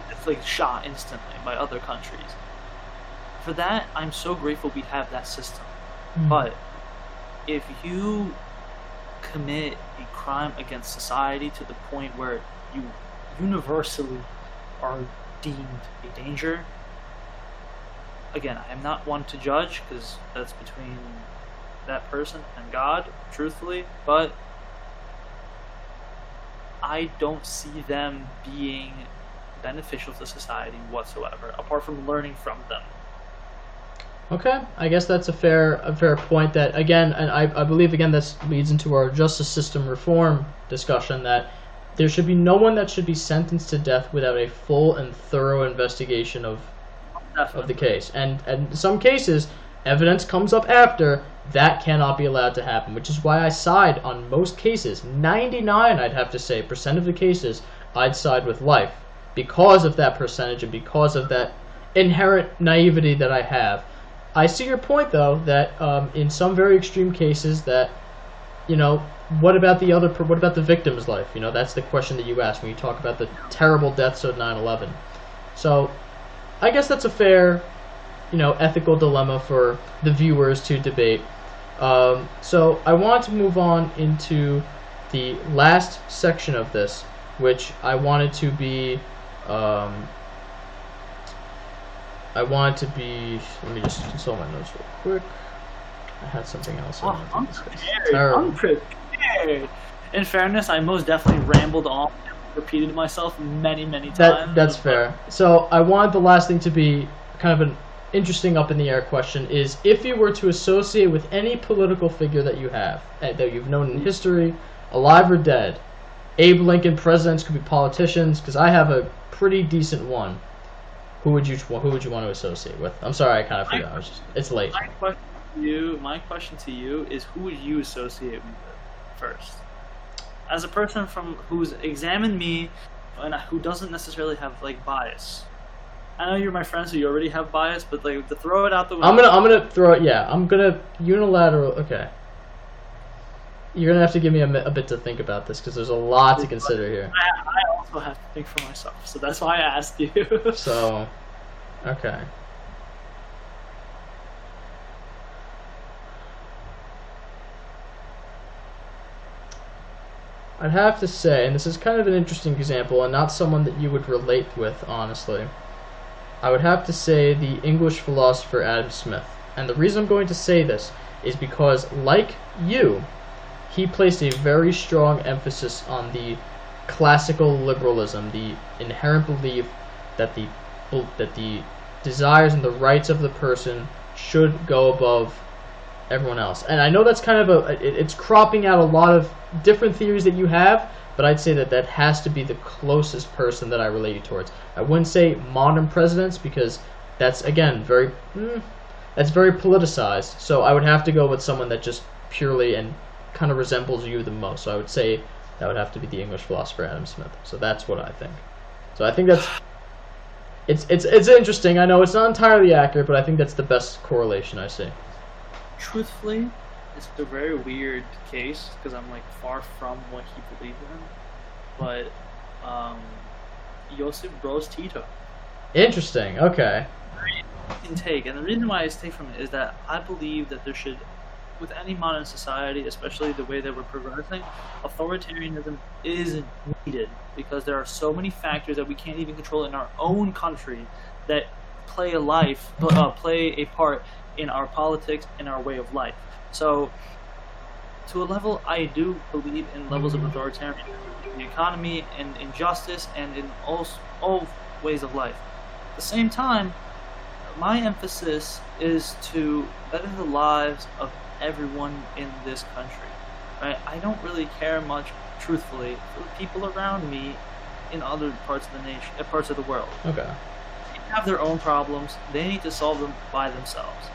it's like shot instantly by other countries. For that, I'm so grateful we have that system. Hmm. But if you commit a crime against society to the point where you universally are deemed a danger, again, I am not one to judge because that's between that person and God, truthfully, but I don't see them being beneficial to society whatsoever, apart from learning from them. Okay, I guess that's a fair a fair point. That again, and I, I believe again this leads into our justice system reform discussion that there should be no one that should be sentenced to death without a full and thorough investigation of of the case. And and in some cases, evidence comes up after that cannot be allowed to happen, which is why I side on most cases. 99, I'd have to say, percent of the cases, I'd side with life because of that percentage and because of that inherent naivety that I have. I see your point though that um, in some very extreme cases that you know what about the other what about the victim's life? You know that's the question that you asked when you talk about the terrible deaths of 9/11 so I guess that's a fair you know ethical dilemma for the viewers to debate. Um, so I want to move on into the last section of this which I wanted to be um, I want it to be. Let me just consult my notes real quick. I had something else. I Oh, I'm prepared. I'm prepared. In fairness, I most definitely rambled on and repeated myself many, many times. That that's fair. So I wanted the last thing to be kind of an interesting up in the air question is if you were to associate with any political figure that you have eh, that you've known in history, alive or dead, Abe Lincoln presidents could be politicians because I have a pretty decent one. Who would you who would you want to associate with? I'm sorry, I kind of forgot. I was just, it's late. My question to you, my question to you is, who would you associate me with first? As a person from who's examined me and who doesn't necessarily have like bias. I know you're my friend, so you already have bias, but like to throw it out the window. I'm gonna I'm gonna throw it. Yeah, I'm gonna unilateral. Okay. You're gonna have to give me a, a bit to think about this because there's a lot to consider here. I, I also have to think for myself, so that's why I asked you. So, okay. I'd have to say, and this is kind of an interesting example, and not someone that you would relate with, honestly. I would have to say the English philosopher Adam Smith. And the reason I'm going to say this is because, like you, he placed a very strong emphasis on the classical liberalism, the inherent belief that the that the desires and the rights of the person should go above everyone else. And I know that's kind of a it, it's cropping out a lot of different theories that you have, but I'd say that that has to be the closest person that I relate towards. I wouldn't say modern presidents because that's again very mm, that's very politicized. So I would have to go with someone that just purely and kind of resembles you the most. So I would say that would have to be the English philosopher Adam Smith. So that's what I think. So I think that's it's it's it's interesting. I know it's not entirely accurate, but I think that's the best correlation I see. Truthfully, it's a very weird case because I'm like far from what he believed in. But um, Josip Broz Tito Interesting. Okay. can take, and the reason why I take from it is that I believe that there should with any modern society, especially the way that we're progressing, authoritarianism is needed because there are so many factors that we can't even control in our own country that play a life, uh, play a part in our politics and our way of life. So, to a level, I do believe in levels of authoritarianism, in the economy and injustice, and in all all ways of life. At the same time, my emphasis is to better the lives of everyone in this country. Right? I don't really care much, truthfully, for the people around me in other parts of the nation, uh, parts of the world. Okay. They have their own problems. They need to solve them by themselves.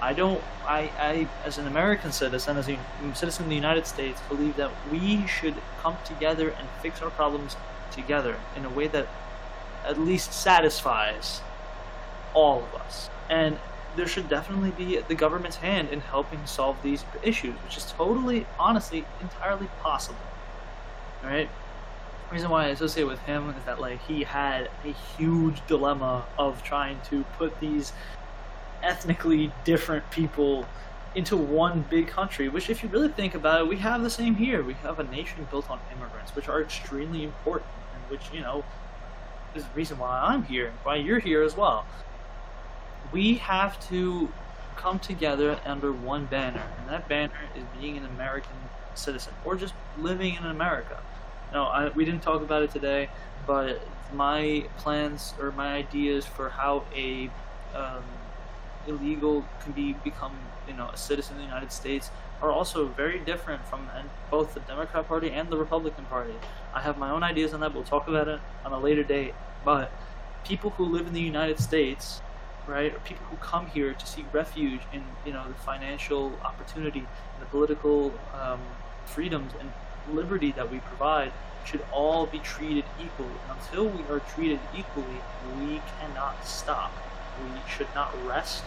I don't. I, I, as an American citizen, as a citizen of the United States, believe that we should come together and fix our problems together in a way that at least satisfies all of us. And there should definitely be the government's hand in helping solve these issues, which is totally, honestly, entirely possible. All right. The reason why I associate with him is that like he had a huge dilemma of trying to put these ethnically different people into one big country. Which, if you really think about it, we have the same here. We have a nation built on immigrants, which are extremely important, and which you know is the reason why I'm here, why you're here as well we have to come together under one banner, and that banner is being an American citizen or just living in America. Now, I, we didn't talk about it today, but my plans or my ideas for how a um, illegal can be become you know a citizen of the United States are also very different from both the Democrat Party and the Republican Party. I have my own ideas on that. We'll talk about it on a later date. But people who live in the United States right? Or people who come here to seek refuge in, you know, the financial opportunity and the political um, freedoms and liberty that we provide should all be treated equally. Until we are treated equally, we cannot stop. We should not rest,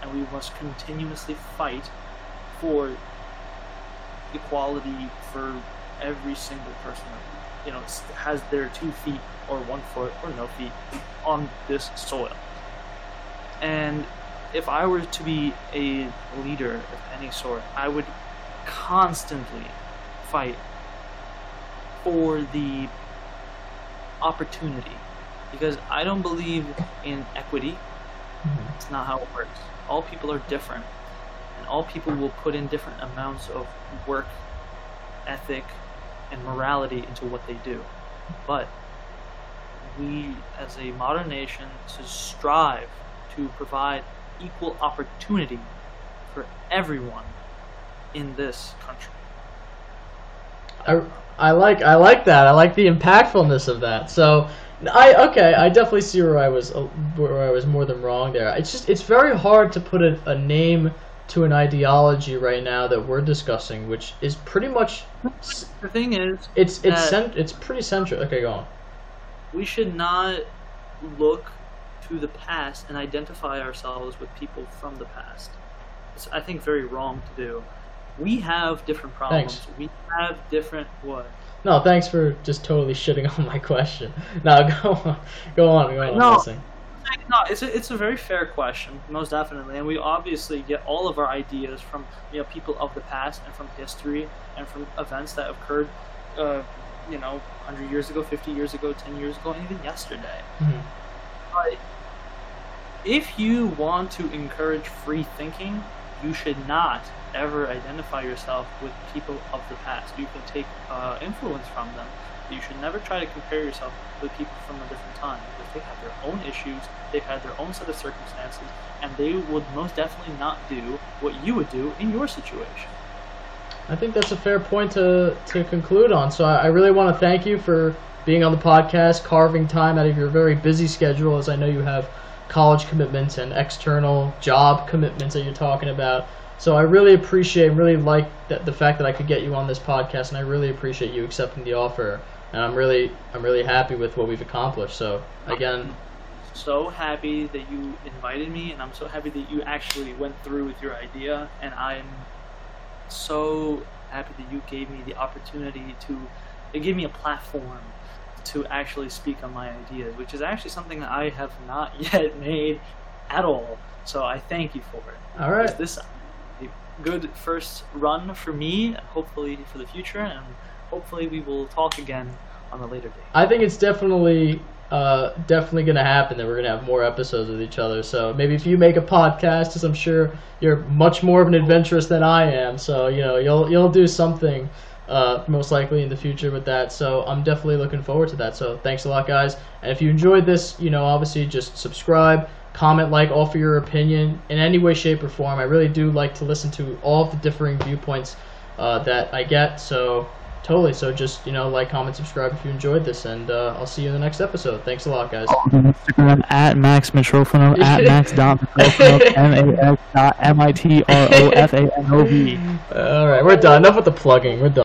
and we must continuously fight for equality for every single person that you know has their two feet or one foot or no feet on this soil. And if I were to be a leader of any sort, I would constantly fight for the opportunity because I don't believe in equity. Mm-hmm. It's not how it works. All people are different, and all people will put in different amounts of work, ethic, and morality into what they do. But we, as a modern nation, should strive to provide equal opportunity for everyone in this country. I, I like I like that. I like the impactfulness of that. So I okay, I definitely see where I was uh, where I was more than wrong there. It's just it's very hard to put a, a name to an ideology right now that we're discussing, which is pretty much the thing is it's it's cent- it's pretty central. Okay, go on. We should not look to the past and identify ourselves with people from the past. It's, I think, very wrong to do. We have different problems. Thanks. We have different what? No, thanks for just totally shitting on my question. No, go on, go on, go on. No, no, it's a, it's a very fair question, most definitely, and we obviously get all of our ideas from you know people of the past and from history and from events that occurred, uh, you know, hundred years ago, fifty years ago, ten years ago, and even yesterday. Mm-hmm. But if you want to encourage free thinking, you should not ever identify yourself with people of the past. You can take uh, influence from them. You should never try to compare yourself with people from a different time because they have their own issues, they've had their own set of circumstances, and they would most definitely not do what you would do in your situation. I think that's a fair point to, to conclude on. So I, I really want to thank you for being on the podcast, carving time out of your very busy schedule, as I know you have college commitments and external job commitments that you're talking about. So I really appreciate, and really like the, the fact that I could get you on this podcast, and I really appreciate you accepting the offer. And I'm really, I'm really happy with what we've accomplished. So again, so happy that you invited me, and I'm so happy that you actually went through with your idea, and I'm so happy that you gave me the opportunity to, it gave me a platform to actually speak on my ideas, which is actually something that I have not yet made at all. So I thank you for it. All right. This a good first run for me, hopefully for the future, and hopefully we will talk again on a later date. I think it's definitely uh, definitely gonna happen that we're gonna have more episodes with each other. So maybe if you make a podcast, because I'm sure you're much more of an adventurist than I am, so you know you'll you'll do something uh, most likely in the future with that. So I'm definitely looking forward to that. So thanks a lot, guys. And if you enjoyed this, you know obviously just subscribe, comment, like, offer your opinion in any way, shape, or form. I really do like to listen to all of the differing viewpoints uh, that I get. So Totally. So just you know, like, comment, subscribe if you enjoyed this, and uh, I'll see you in the next episode. Thanks a lot, guys. Instagram at Max Mitrofanov at Max dot Mitrofanov M A X dot M I T R O F A N O V. All right, we're done. Enough with the plugging. We're done.